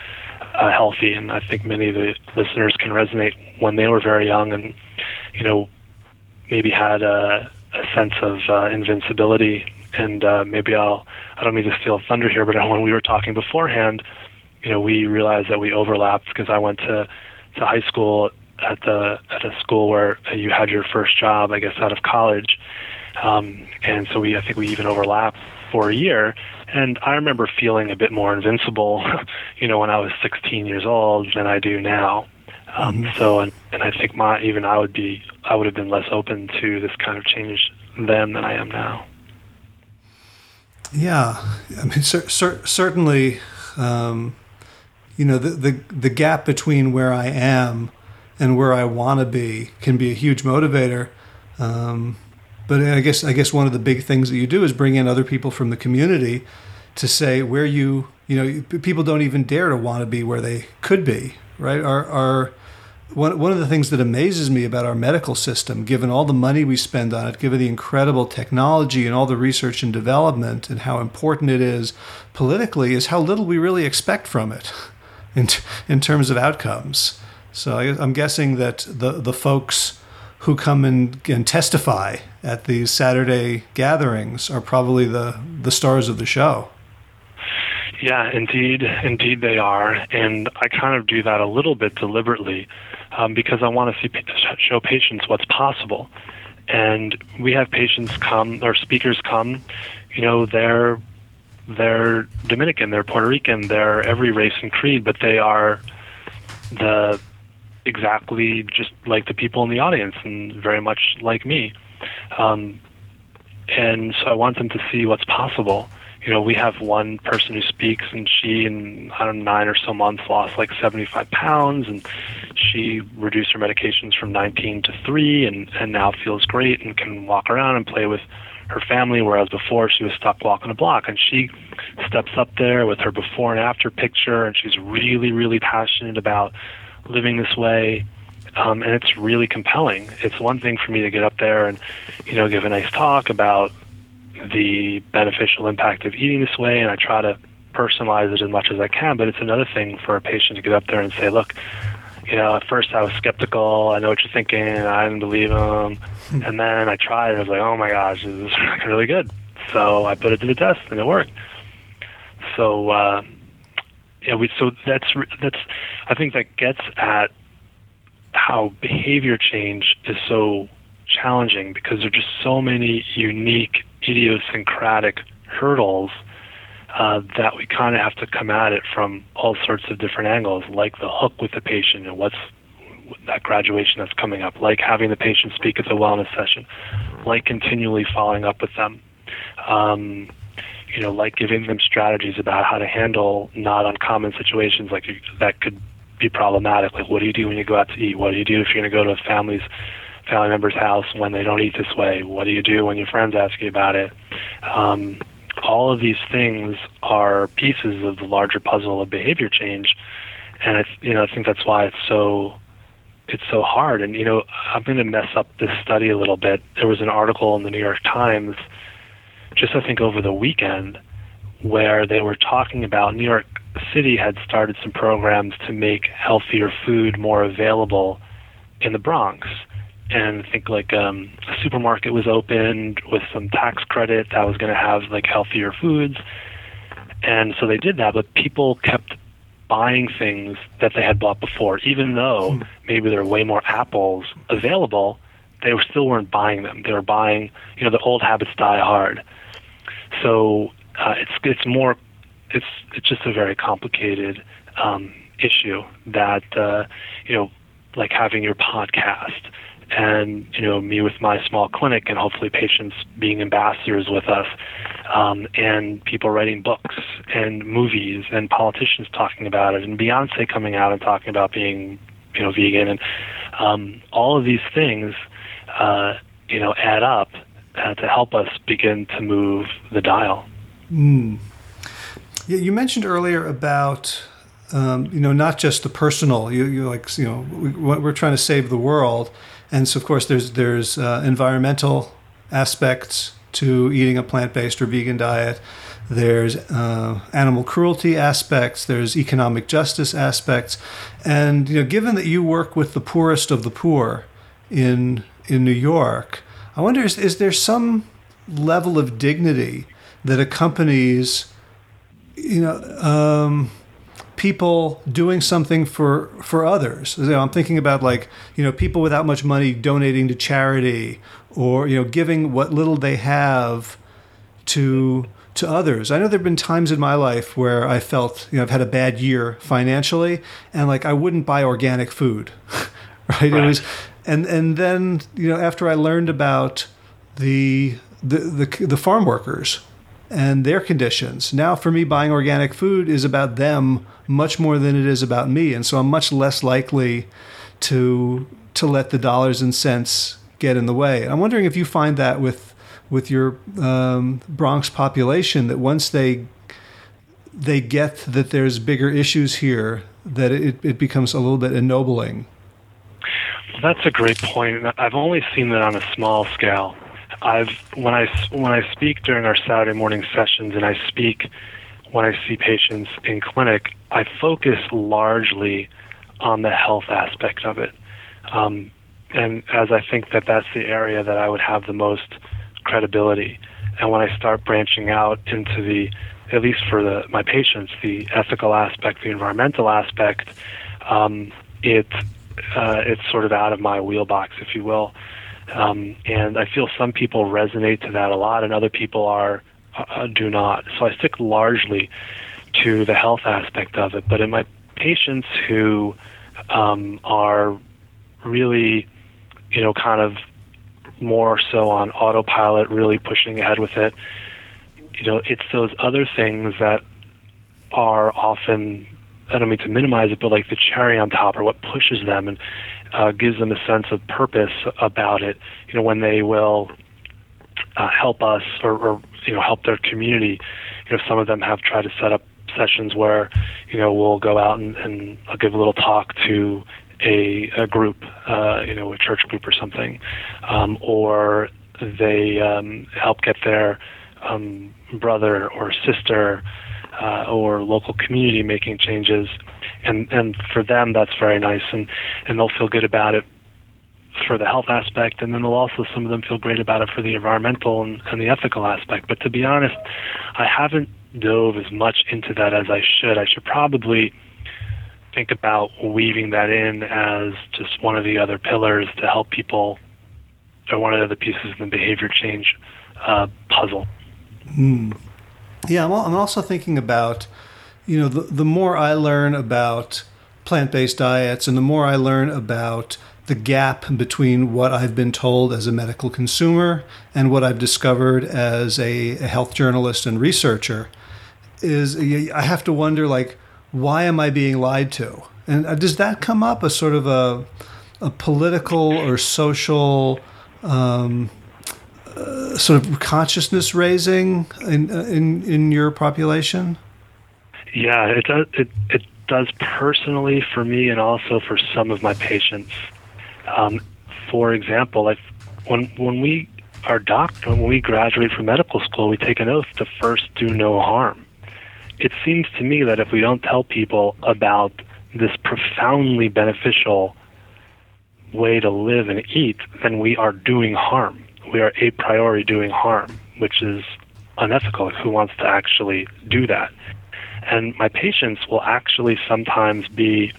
uh, healthy, and I think many of the listeners can resonate when they were very young and you know maybe had a, a sense of uh, invincibility. And uh, maybe I'll I don't mean to steal thunder here, but when we were talking beforehand, you know we realized that we overlapped because I went to to high school at the at a school where you had your first job, I guess, out of college um, and so we, I think we even overlapped for a year. And I remember feeling a bit more invincible, you know, when I was 16 years old than I do now. Um, mm-hmm. So, and, and I think my even I would be I would have been less open to this kind of change then than I am now. Yeah, I mean, cer- cer- certainly, um, you know, the, the the gap between where I am and where I want to be can be a huge motivator. Um, but I guess I guess one of the big things that you do is bring in other people from the community to say where you you know people don't even dare to want to be where they could be right are are one, one of the things that amazes me about our medical system, given all the money we spend on it, given the incredible technology and all the research and development and how important it is politically, is how little we really expect from it in, in terms of outcomes. So I, am guessing that the, the folks who come and, and testify at these Saturday gatherings are probably the, the stars of the show. Yeah, indeed, indeed they are, and I kind of do that a little bit deliberately um, because I want to see show patients what's possible. And we have patients come or speakers come, you know, they're they're Dominican, they're Puerto Rican, they're every race and creed, but they are the exactly just like the people in the audience and very much like me. Um, and so I want them to see what's possible. You know, we have one person who speaks, and she, in I don't know, nine or so months, lost like 75 pounds, and she reduced her medications from 19 to three, and and now feels great and can walk around and play with her family, whereas before she was stuck walking a block. And she steps up there with her before and after picture, and she's really, really passionate about living this way. Um, and it's really compelling. It's one thing for me to get up there and, you know, give a nice talk about the beneficial impact of eating this way, and I try to personalize it as much as I can. But it's another thing for a patient to get up there and say, "Look, you know, at first I was skeptical. I know what you're thinking. I didn't believe them, hmm. and then I tried. And I was like, oh my gosh, this is really good. So I put it to the test, and it worked. So uh, yeah, we so that's that's I think that gets at how behavior change is so challenging because there are just so many unique idiosyncratic hurdles uh, that we kind of have to come at it from all sorts of different angles, like the hook with the patient and what's that graduation that's coming up, like having the patient speak at the wellness session, like continually following up with them. Um, you know, like giving them strategies about how to handle not uncommon situations like that could be problematic. Like, what do you do when you go out to eat? What do you do if you're going to go to a family's family member's house when they don't eat this way? What do you do when your friends ask you about it? Um, all of these things are pieces of the larger puzzle of behavior change, and it's you know I think that's why it's so it's so hard. And you know I'm going to mess up this study a little bit. There was an article in the New York Times just I think over the weekend where they were talking about New York City had started some programs to make healthier food more available in the Bronx. And I think like um, a supermarket was opened with some tax credit that was going to have like healthier foods. And so they did that, but people kept buying things that they had bought before, even though hmm. maybe there were way more apples available. They were still weren't buying them. They were buying, you know, the old habits die hard. So uh, it's it's more it's it's just a very complicated um, issue that uh, you know like having your podcast and you know me with my small clinic and hopefully patients being ambassadors with us um, and people writing books and movies and politicians talking about it and Beyonce coming out and talking about being you know vegan and um, all of these things uh, you know add up uh, to help us begin to move the dial. Mm. Yeah, you mentioned earlier about um, you know, not just the personal. You, you like, you know, we, we're trying to save the world, and so of course there's there's uh, environmental aspects to eating a plant-based or vegan diet. There's uh, animal cruelty aspects. There's economic justice aspects, and you know, given that you work with the poorest of the poor in in New York, I wonder is, is there some level of dignity that accompanies, you know, um, people doing something for for others. You know, I'm thinking about like you know people without much money donating to charity or you know giving what little they have to to others. I know there've been times in my life where I felt you know I've had a bad year financially and like I wouldn't buy organic food. right? right? It was and and then you know after I learned about the the the, the farm workers and their conditions. Now, for me, buying organic food is about them much more than it is about me, and so I'm much less likely to to let the dollars and cents get in the way. I'm wondering if you find that with with your um, Bronx population that once they they get that there's bigger issues here, that it, it becomes a little bit ennobling. That's a great point. I've only seen that on a small scale. I've when I when I speak during our Saturday morning sessions and I speak when I see patients in clinic, I focus largely on the health aspect of it, um, and as I think that that's the area that I would have the most credibility. And when I start branching out into the, at least for the my patients, the ethical aspect, the environmental aspect, um, it uh, it's sort of out of my wheelbox, if you will. Um, and I feel some people resonate to that a lot, and other people are uh, do not. So I stick largely to the health aspect of it. But in my patients who um, are really, you know, kind of more so on autopilot, really pushing ahead with it, you know, it's those other things that are often I don't mean to minimize it, but like the cherry on top, or what pushes them and uh, gives them a sense of purpose about it. You know, when they will uh, help us or, or you know help their community. You know, some of them have tried to set up sessions where you know we'll go out and, and I'll give a little talk to a, a group, uh, you know, a church group or something, um, or they um, help get their um, brother or sister uh, or local community making changes, and and for them that's very nice, and and they'll feel good about it for the health aspect, and then they'll also some of them feel great about it for the environmental and, and the ethical aspect. But to be honest, I haven't dove as much into that as I should. I should probably think about weaving that in as just one of the other pillars to help people, or one of the other pieces in the behavior change uh, puzzle. Mm. Yeah, I'm, I'm also thinking about, you know, the, the more I learn about plant based diets and the more I learn about the gap between what I've been told as a medical consumer and what I've discovered as a, a health journalist and researcher is I have to wonder, like, why am I being lied to? And uh, does that come up as sort of a, a political or social um, uh, sort of consciousness raising in uh, in in your population? Yeah, it does. It it does personally for me, and also for some of my patients. Um, for example, like when when we are doctor, when we graduate from medical school, we take an oath to first do no harm. It seems to me that if we don't tell people about this profoundly beneficial way to live and eat, then we are doing harm we are a priori doing harm, which is unethical. Who wants to actually do that? And my patients will actually sometimes be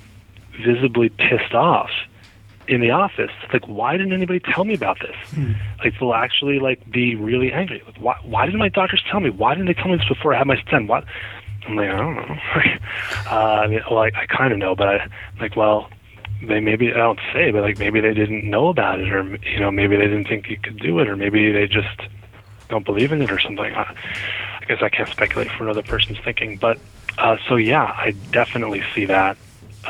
visibly pissed off in the office. Like, why didn't anybody tell me about this? Hmm. Like, they'll actually like be really angry. Like, why, why didn't my doctors tell me? Why didn't they tell me this before I had my stent? What? I'm like, I don't know. uh, I mean, well, I, I kind of know, but I I'm like, well, they maybe I don't say, but like maybe they didn't know about it, or you know maybe they didn't think you could do it, or maybe they just don't believe in it, or something. I, I guess I can't speculate for another person's thinking, but uh, so yeah, I definitely see that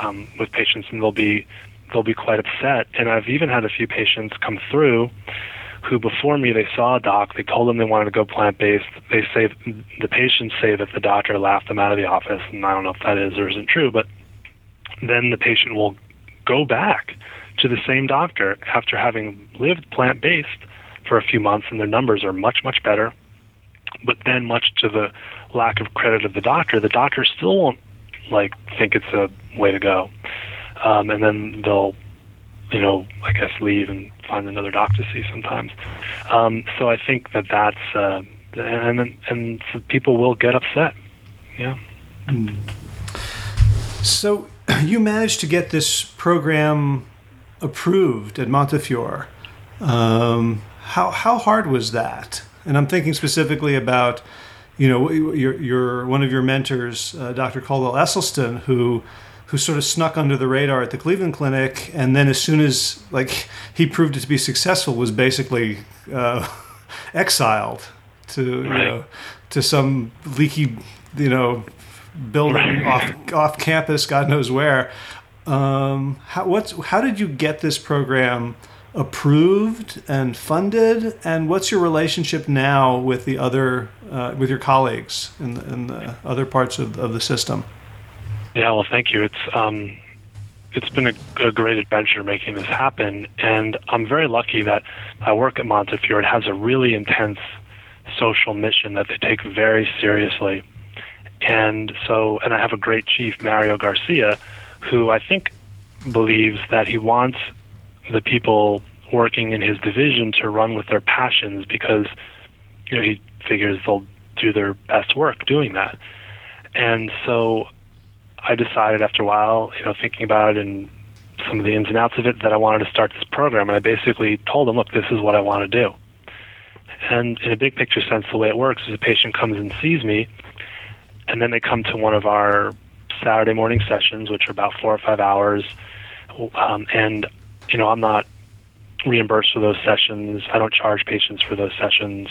um, with patients, and they'll be they'll be quite upset. And I've even had a few patients come through who before me they saw a doc, they told them they wanted to go plant based. They say the patients say that the doctor laughed them out of the office, and I don't know if that is or isn't true, but then the patient will go back to the same doctor after having lived plant based for a few months, and their numbers are much much better. But then, much to the lack of credit of the doctor, the doctor still won't like think it's a way to go, um, and then they'll you know, I guess leave and find another doctor to see sometimes. Um, so I think that that's uh, and and people will get upset. Yeah. Mm. So you managed to get this program approved at Montefiore. Um, how how hard was that? And I'm thinking specifically about, you know, your your one of your mentors, uh, Dr. Caldwell Esselstyn, who who sort of snuck under the radar at the Cleveland Clinic, and then as soon as like he proved it to be successful, was basically uh, exiled to right. you know to some leaky you know building off off campus, God knows where. Um, how what's how did you get this program approved and funded? And what's your relationship now with the other uh, with your colleagues in the, in the other parts of, of the system? Yeah, well, thank you. It's um, it's been a, a, great adventure making this happen, and I'm very lucky that I work at Montefiore. It has a really intense social mission that they take very seriously, and so and I have a great chief, Mario Garcia, who I think believes that he wants the people working in his division to run with their passions because you know he figures they'll do their best work doing that. And so I decided after a while, you know, thinking about it and some of the ins and outs of it, that I wanted to start this program. And I basically told them, look, this is what I want to do. And in a big picture sense, the way it works is a patient comes and sees me, and then they come to one of our Saturday morning sessions, which are about four or five hours. Um, and, you know, I'm not reimbursed for those sessions. I don't charge patients for those sessions.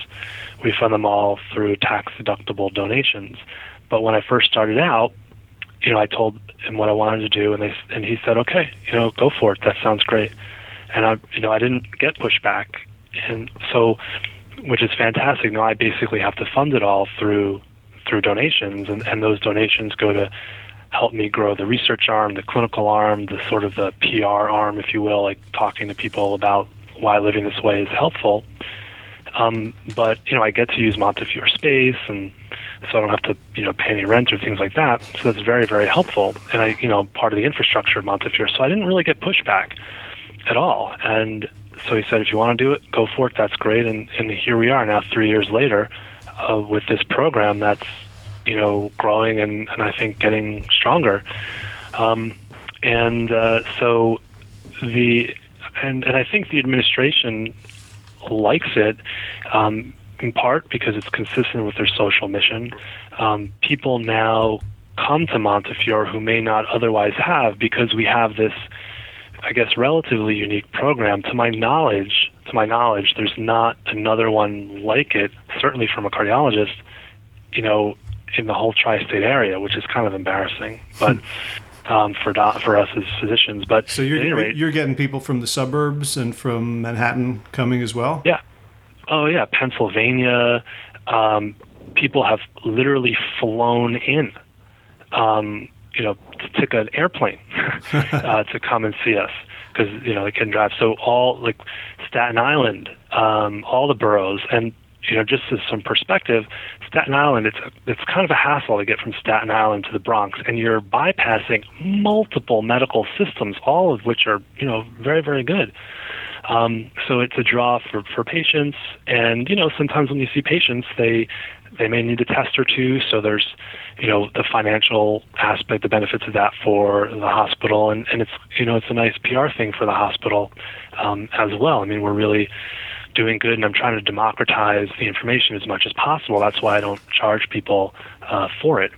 We fund them all through tax deductible donations. But when I first started out, you know, I told him what I wanted to do, and they and he said, okay, you know, go for it. That sounds great. And I, you know, I didn't get pushback, and so, which is fantastic. Now I basically have to fund it all through through donations, and and those donations go to help me grow the research arm, the clinical arm, the sort of the PR arm, if you will, like talking to people about why living this way is helpful. Um, but you know, I get to use Montefiore space and so I don't have to you know pay any rent or things like that. So that's very very helpful, and I you know part of the infrastructure of Montefiore. So I didn't really get pushback at all, and so he said, if you want to do it, go for it. That's great, and and here we are now, three years later, uh, with this program that's you know growing and and I think getting stronger, um, and uh, so the and and I think the administration likes it. Um, in part because it's consistent with their social mission. Um, people now come to Montefiore who may not otherwise have because we have this, I guess, relatively unique program. To my knowledge, to my knowledge, there's not another one like it. Certainly from a cardiologist, you know, in the whole tri-state area, which is kind of embarrassing, but. Um, for do- for us as physicians. But so you're rate, you're getting people from the suburbs and from Manhattan coming as well. Yeah, Oh yeah, Pennsylvania. Um, people have literally flown in, um, you know, to take an airplane uh, to come and see us because you know they can drive. So all like Staten Island, um, all the boroughs, and you know, just as some perspective, Staten Island, it's it's kind of a hassle to get from Staten Island to the Bronx, and you're bypassing multiple medical systems, all of which are you know very very good. Um, so it's a draw for, for patients, and you know sometimes when you see patients, they they may need a test or two. So there's you know the financial aspect, the benefits of that for the hospital, and, and it's you know it's a nice PR thing for the hospital um, as well. I mean we're really doing good, and I'm trying to democratize the information as much as possible. That's why I don't charge people uh, for it,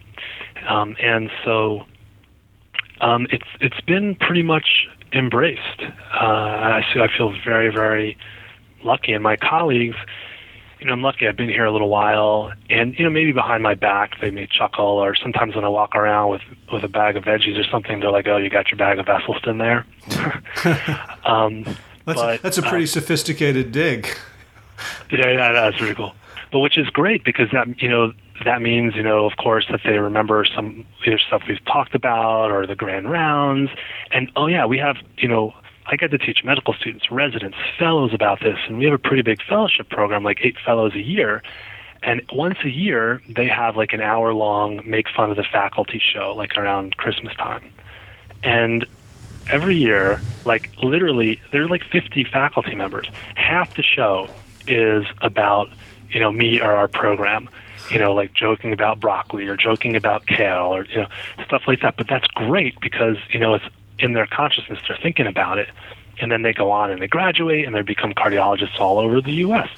um, and so um, it's it's been pretty much embraced. Uh, I, I feel very, very lucky. And my colleagues, you know, I'm lucky. I've been here a little while, and you know, maybe behind my back they may chuckle, or sometimes when I walk around with with a bag of veggies or something, they're like, "Oh, you got your bag of Esselstyn there." um, that's, but, that's a pretty uh, sophisticated dig. Yeah, yeah, that's pretty cool. But which is great because that you know that means you know of course that they remember some either stuff we've talked about or the grand rounds, and oh yeah, we have you know I get to teach medical students, residents, fellows about this, and we have a pretty big fellowship program, like eight fellows a year. And once a year, they have like an hour long make fun of the faculty show, like around Christmas time. And every year, like literally, there are like 50 faculty members. Half the show is about, you know, me or our program, you know, like joking about broccoli or joking about kale or, you know, stuff like that. But that's great because, you know, it's in their consciousness, they're thinking about it. And then they go on and they graduate and they become cardiologists all over the U.S.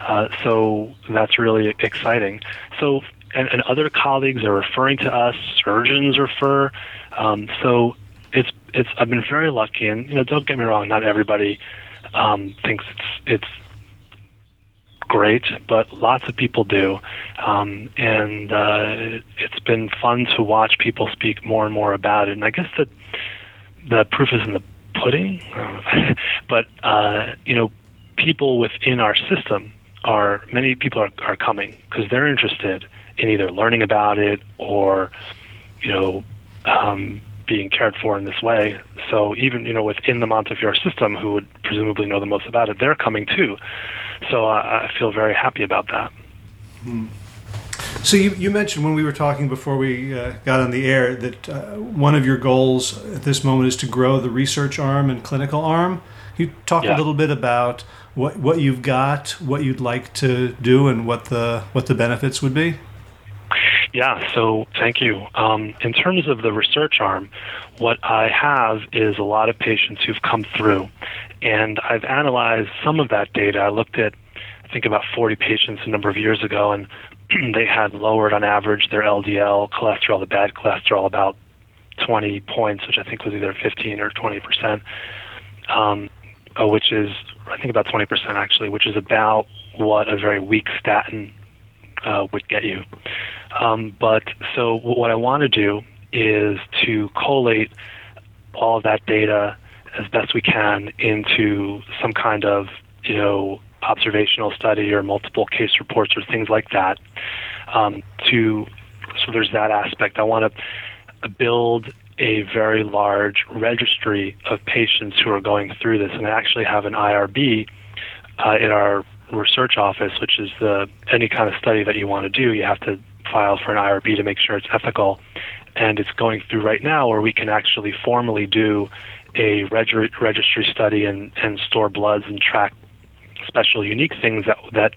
Uh, so that's really exciting. So, and, and other colleagues are referring to us, surgeons refer. Um, so it's it's I've been very lucky, and you know, don't get me wrong, not everybody um, thinks it's it's great, but lots of people do, um, and uh, it's been fun to watch people speak more and more about it. And I guess that the proof is in the pudding, but uh, you know, people within our system are many people are, are coming because they're interested in either learning about it or you know um, being cared for in this way. So even you know within the Montefiore system, who would presumably know the most about it, they're coming too. So I, I feel very happy about that. Hmm. So you, you mentioned when we were talking before we uh, got on the air that uh, one of your goals at this moment is to grow the research arm and clinical arm. You talk yeah. a little bit about what what you've got, what you'd like to do, and what the what the benefits would be. Yeah, so thank you. Um, in terms of the research arm, what I have is a lot of patients who've come through, and I've analyzed some of that data. I looked at, I think, about 40 patients a number of years ago, and they had lowered on average their LDL cholesterol, the bad cholesterol, about 20 points, which I think was either 15 or 20 percent, um, uh, which is I think about 20 percent actually, which is about what a very weak statin uh, would get you. Um, but so what I want to do is to collate all of that data as best we can into some kind of you know observational study or multiple case reports or things like that. Um, to so there's that aspect. I want to build a very large registry of patients who are going through this, and I actually have an IRB uh, in our research office, which is the any kind of study that you want to do, you have to file for an IRB to make sure it's ethical. And it's going through right now where we can actually formally do a reg- registry study and, and store bloods and track special unique things that that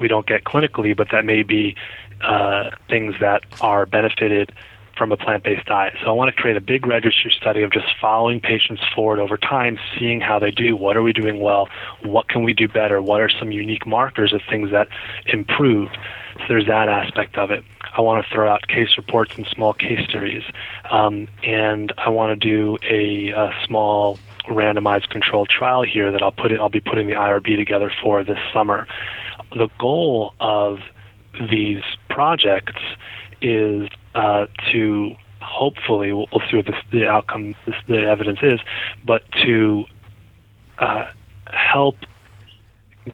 we don't get clinically, but that may be uh, things that are benefited from a plant-based diet. So I want to create a big registry study of just following patients forward over time, seeing how they do, what are we doing well, what can we do better, what are some unique markers of things that improved. So there's that aspect of it. I want to throw out case reports and small case series, um, and I want to do a, a small randomized controlled trial here that I'll put I'll be putting the IRB together for this summer. The goal of these projects is uh, to hopefully we'll, see what the outcome this, the evidence is, but to uh, help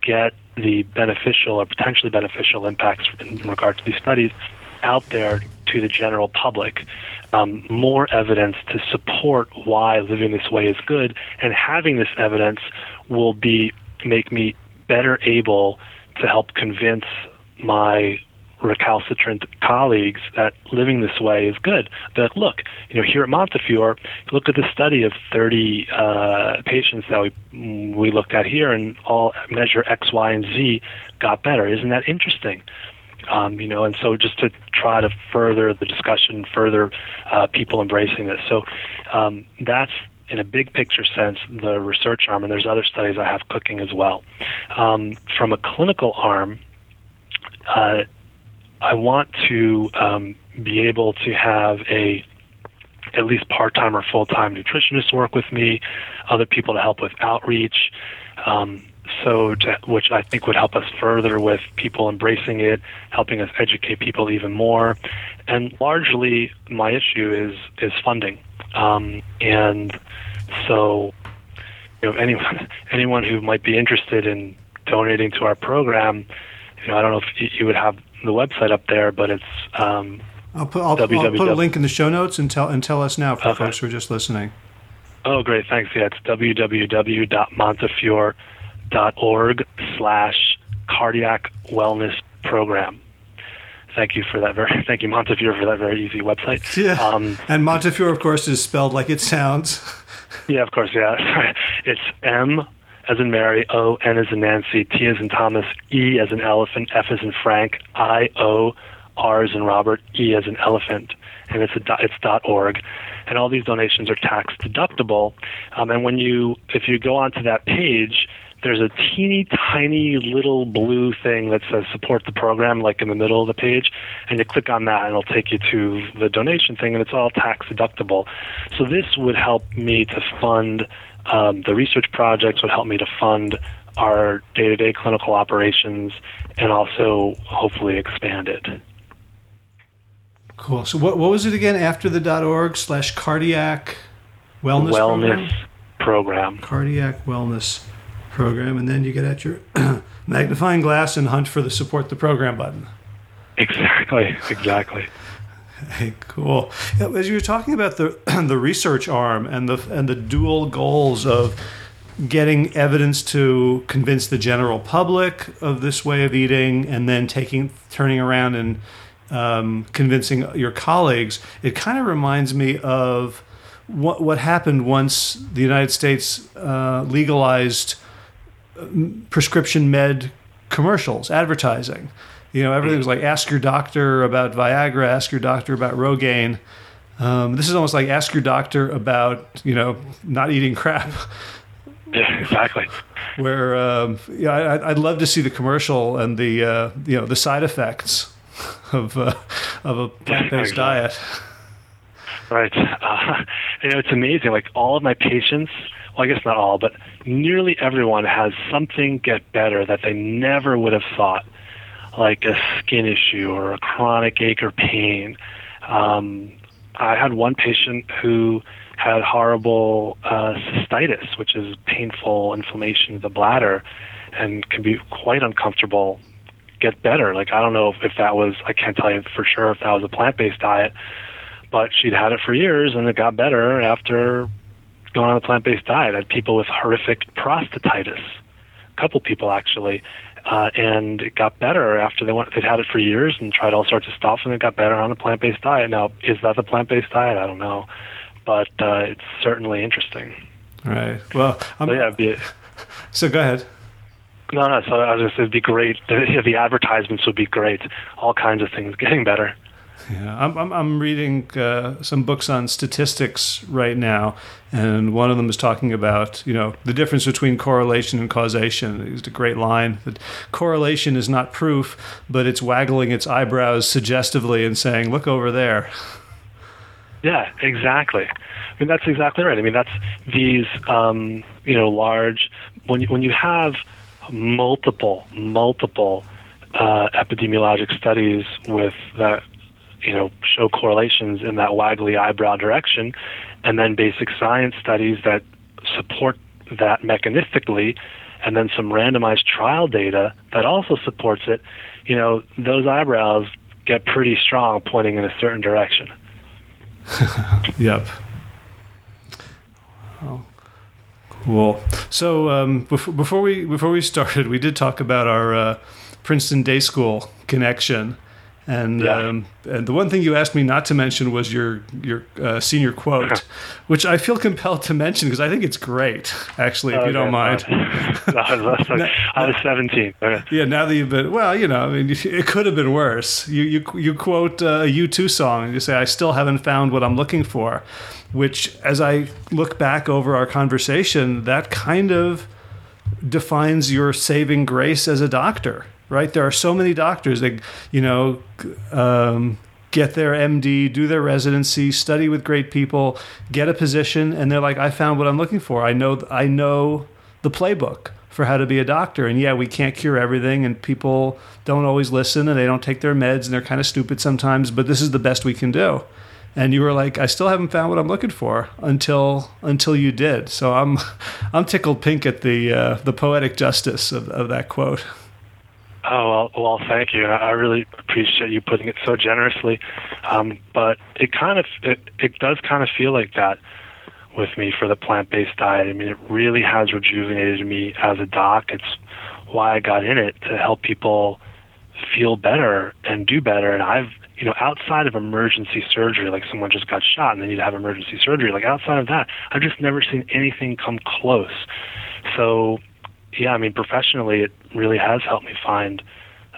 get the beneficial or potentially beneficial impacts in regard to these studies out there to the general public. Um, more evidence to support why living this way is good, and having this evidence will be make me better able to help convince my recalcitrant colleagues that living this way is good. That look, you know, here at Montefiore, look at the study of 30 uh, patients that we we looked at here, and all measure X, Y, and Z got better. Isn't that interesting? Um, you know, and so just to try to further the discussion, further uh, people embracing this. So um, that's in a big picture sense, the research arm, and there's other studies I have cooking as well. Um, from a clinical arm, uh, I want to um, be able to have a at least part-time or full-time nutritionist work with me, other people to help with outreach, um, so to, which I think would help us further with people embracing it, helping us educate people even more, and largely my issue is is funding, um, and so you know anyone anyone who might be interested in donating to our program, you know, I don't know if you would have the website up there, but it's um, I'll put I'll, I'll, put a link in the show notes and tell and tell us now for okay. folks who are just listening. Oh, great! Thanks. Yeah, it's www.montefiore.org slash cardiac wellness program. Thank you for that very. Thank you, Montefiore, for that very easy website. Yeah. Um, and Montefiore, of course, is spelled like it sounds. yeah, of course. Yeah, it's M as in Mary, O N as in Nancy, T as in Thomas, E as in elephant, F as in Frank, I O R as in Robert, E as in elephant, and it's a it's dot org, and all these donations are tax deductible. Um, and when you if you go onto that page, there's a teeny tiny little blue thing that says support the program like in the middle of the page. And you click on that and it'll take you to the donation thing and it's all tax deductible. So this would help me to fund um, the research projects would help me to fund our day-to-day clinical operations and also hopefully expand it cool so what, what was it again after the org slash cardiac wellness, wellness program? program cardiac wellness program, and then you get at your magnifying glass and hunt for the support the program button. Exactly, exactly. Hey, cool. As you were talking about the the research arm and the and the dual goals of getting evidence to convince the general public of this way of eating, and then taking turning around and um, convincing your colleagues, it kind of reminds me of what what happened once the United States uh, legalized prescription med commercials, advertising. You know, everything was like ask your doctor about Viagra, ask your doctor about Rogaine. Um, this is almost like ask your doctor about you know not eating crap. Yeah, exactly. Where um, yeah, I, would love to see the commercial and the uh, you know the side effects of uh, of a plant based exactly. diet. Right. Uh, you know, it's amazing. Like all of my patients well, I guess not all, but nearly everyone has something get better that they never would have thought, like a skin issue or a chronic ache or pain. Um, I had one patient who had horrible uh, cystitis, which is painful inflammation of the bladder, and can be quite uncomfortable. Get better. Like I don't know if, if that was. I can't tell you for sure if that was a plant-based diet, but she'd had it for years and it got better after going on a plant-based diet. I had people with horrific prostatitis, a couple people actually, uh, and it got better after they went. They'd had it for years and tried all sorts of stuff, and it got better on a plant-based diet. Now, is that the plant-based diet? I don't know, but uh, it's certainly interesting. Right. Well, I'm, so, yeah. Be, so go ahead. No, no. So I was just, it'd be great. The, the advertisements would be great. All kinds of things getting better. Yeah, I'm, I'm, I'm reading uh, some books on statistics right now, and one of them is talking about you know the difference between correlation and causation. It's a great line that correlation is not proof, but it's waggling its eyebrows suggestively and saying, "Look over there." Yeah, exactly. I mean, that's exactly right. I mean, that's these um, you know large when you, when you have multiple multiple uh, epidemiologic studies with that you know show correlations in that waggly eyebrow direction, and then basic science studies that support that mechanistically, and then some randomized trial data that also supports it. You know, those eyebrows get pretty strong, pointing in a certain direction. yep. Oh, cool. So um, before, before we before we started, we did talk about our uh, Princeton Day School connection. And yeah. um, and the one thing you asked me not to mention was your your uh, senior quote, which I feel compelled to mention because I think it's great. Actually, if okay, you don't mind. I was seventeen. Okay. Yeah, now that you've been well, you know, I mean, it could have been worse. You you you quote uh, a U two song and you say, "I still haven't found what I'm looking for," which, as I look back over our conversation, that kind of defines your saving grace as a doctor right? There are so many doctors that, you know, um, get their MD, do their residency, study with great people, get a position, and they're like, I found what I'm looking for. I know, I know the playbook for how to be a doctor. And yeah, we can't cure everything, and people don't always listen, and they don't take their meds, and they're kind of stupid sometimes. But this is the best we can do. and you were like, "I still haven't found what I'm looking for until until you did." So I'm I'm tickled pink at the uh, the poetic justice of, of that quote. Oh well, well, thank you. I really appreciate you putting it so generously. Um, but it kind of it it does kind of feel like that with me for the plant-based diet. I mean, it really has rejuvenated me as a doc. It's why I got in it to help people feel better and do better. And I've you know, outside of emergency surgery, like someone just got shot and they need to have emergency surgery, like outside of that, I've just never seen anything come close. So, yeah, I mean, professionally, it really has helped me find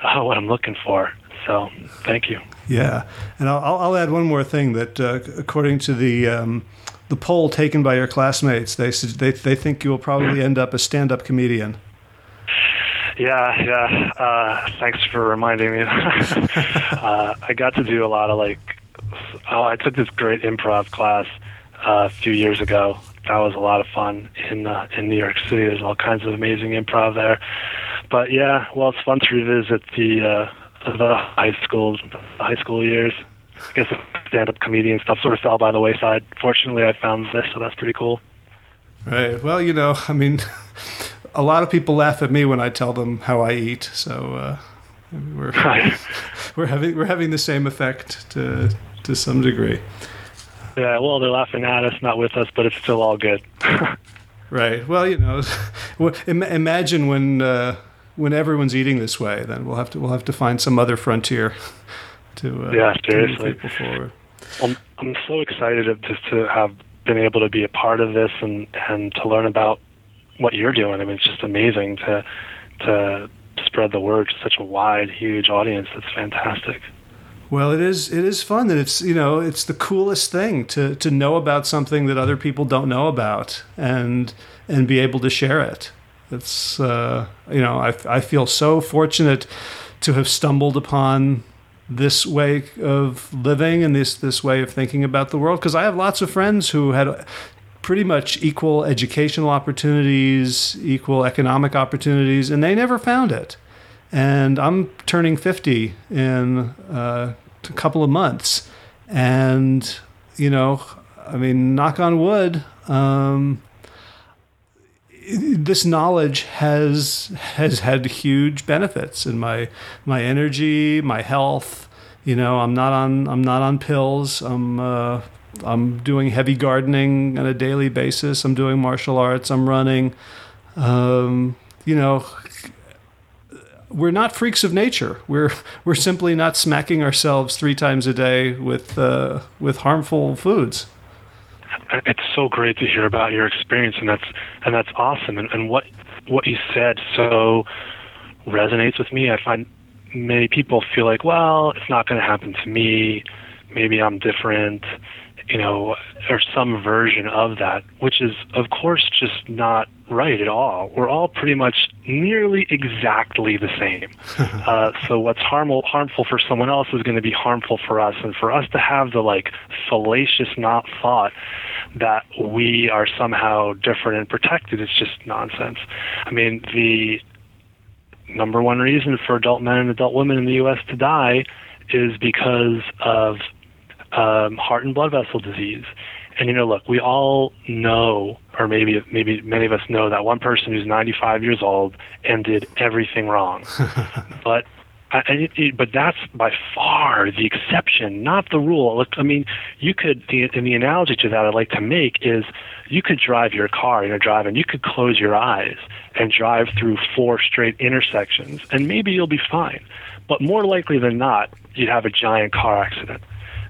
uh, what I'm looking for. So, thank you. Yeah, and I'll, I'll add one more thing that uh, according to the um, the poll taken by your classmates, they they they think you will probably end up a stand-up comedian. Yeah, yeah. Uh, thanks for reminding me. uh, I got to do a lot of like. Oh, I took this great improv class uh, a few years ago. That was a lot of fun in uh, in New York City. There's all kinds of amazing improv there. But yeah, well, it's fun to revisit the uh, the high school the high school years. I guess the stand-up comedian stuff sort of fell by the wayside. Fortunately, I found this, so that's pretty cool. Right. Well, you know, I mean, a lot of people laugh at me when I tell them how I eat. So uh, we're we're having we're having the same effect to to some degree. Yeah, well, they're laughing at us, not with us, but it's still all good. right. Well, you know, imagine when uh, when everyone's eating this way, then we'll have to we'll have to find some other frontier to uh, yeah, seriously. To forward. I'm I'm so excited to to have been able to be a part of this and and to learn about what you're doing. I mean, it's just amazing to to spread the word to such a wide, huge audience. That's fantastic. Well, it is. It is fun, and it's you know it's the coolest thing to to know about something that other people don't know about, and and be able to share it. It's uh, you know I I feel so fortunate to have stumbled upon this way of living and this this way of thinking about the world because I have lots of friends who had pretty much equal educational opportunities, equal economic opportunities, and they never found it. And I'm turning 50 in uh, couple of months. And, you know, I mean, knock on wood, um, this knowledge has has had huge benefits in my my energy, my health. You know, I'm not on I'm not on pills. I'm uh, I'm doing heavy gardening on a daily basis. I'm doing martial arts. I'm running. Um, you know, we're not freaks of nature. We're we're simply not smacking ourselves three times a day with uh, with harmful foods. It's so great to hear about your experience, and that's and that's awesome. And, and what what you said so resonates with me. I find many people feel like, well, it's not going to happen to me. Maybe I'm different you know, or some version of that, which is, of course, just not right at all. We're all pretty much nearly exactly the same. uh, so what's harmful harmful for someone else is going to be harmful for us, and for us to have the like fallacious not thought that we are somehow different and protected is just nonsense. I mean, the number one reason for adult men and adult women in the U.S. to die is because of um, heart and blood vessel disease. And you know, look, we all know, or maybe maybe many of us know that one person who's 95 years old and did everything wrong. but I, it, but that's by far the exception, not the rule. Look, I mean, you could, the, and the analogy to that I'd like to make is you could drive your car, you know, drive, and you could close your eyes and drive through four straight intersections, and maybe you'll be fine. But more likely than not, you'd have a giant car accident.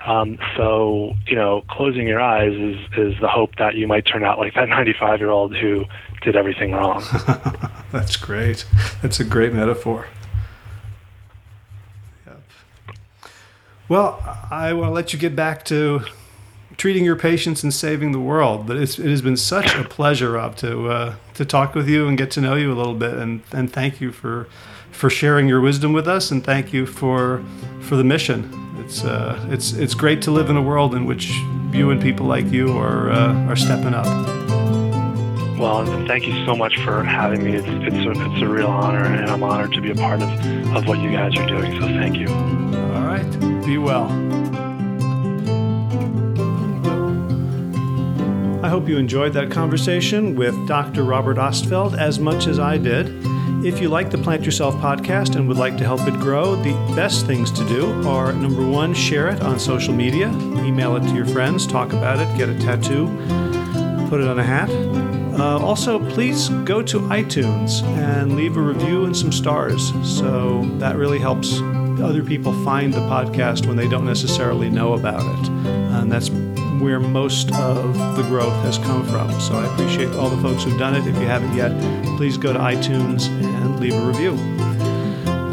Um, so, you know, closing your eyes is, is the hope that you might turn out like that 95 year old who did everything wrong. That's great. That's a great metaphor. Yep. Well, I want to let you get back to treating your patients and saving the world. But it has been such a pleasure, Rob, to uh, to talk with you and get to know you a little bit. And and thank you for for sharing your wisdom with us, and thank you for for the mission. It's uh, it's it's great to live in a world in which you and people like you are uh, are stepping up. Well, thank you so much for having me. It's it's a, it's a real honor, and I'm honored to be a part of of what you guys are doing. So thank you. All right, be well. I hope you enjoyed that conversation with Dr. Robert Ostfeld as much as I did. If you like the Plant Yourself podcast and would like to help it grow, the best things to do are number one, share it on social media, email it to your friends, talk about it, get a tattoo, put it on a hat. Uh, also, please go to iTunes and leave a review and some stars. So that really helps other people find the podcast when they don't necessarily know about it. And that's where most of the growth has come from. So I appreciate all the folks who've done it. If you haven't yet, please go to iTunes and leave a review.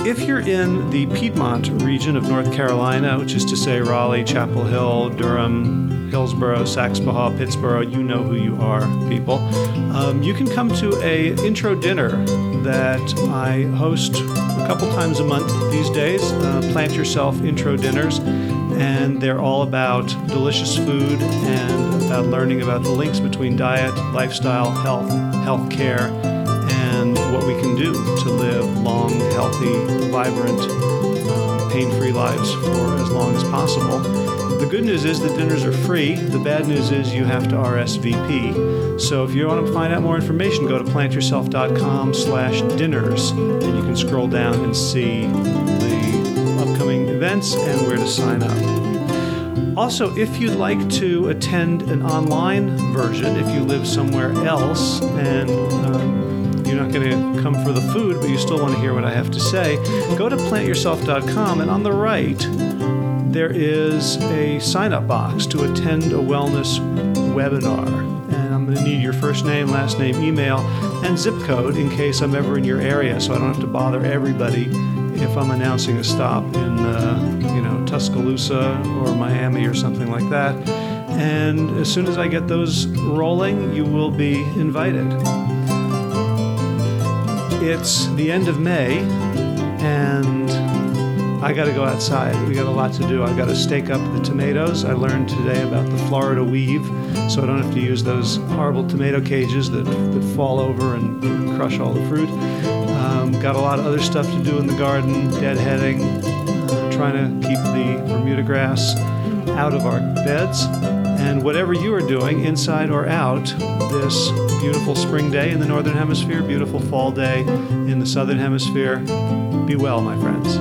If you're in the Piedmont region of North Carolina, which is to say Raleigh, Chapel Hill, Durham, Hillsborough, Saxapahaw, Pittsboro, you know who you are, people. Um, you can come to a intro dinner that I host a couple times a month these days. Uh, Plant Yourself intro dinners, and they're all about delicious food and about learning about the links between diet, lifestyle, health, health care and what we can do to live long, healthy, vibrant, um, pain free lives for as long as possible. The good news is the dinners are free. The bad news is you have to RSVP. So if you want to find out more information, go to plantyourself.com slash dinners and you can scroll down and see the upcoming events and where to sign up. Also, if you'd like to attend an online version, if you live somewhere else and um, you're not going to come for the food, but you still want to hear what I have to say, go to plantyourself.com and on the right, there is a sign up box to attend a wellness webinar. And I'm going to need your first name, last name, email, and zip code in case I'm ever in your area so I don't have to bother everybody if I'm announcing a stop in, uh, you know, Tuscaloosa or Miami or something like that. And as soon as I get those rolling, you will be invited. It's the end of May, and I got to go outside. We got a lot to do. I've got to stake up the tomatoes. I learned today about the Florida weave, so I don't have to use those horrible tomato cages that, that fall over and crush all the fruit. Um, got a lot of other stuff to do in the garden, deadheading, uh, trying to keep the Bermuda grass out of our beds. And whatever you are doing, inside or out, this beautiful spring day in the Northern Hemisphere, beautiful fall day in the Southern Hemisphere, be well, my friends.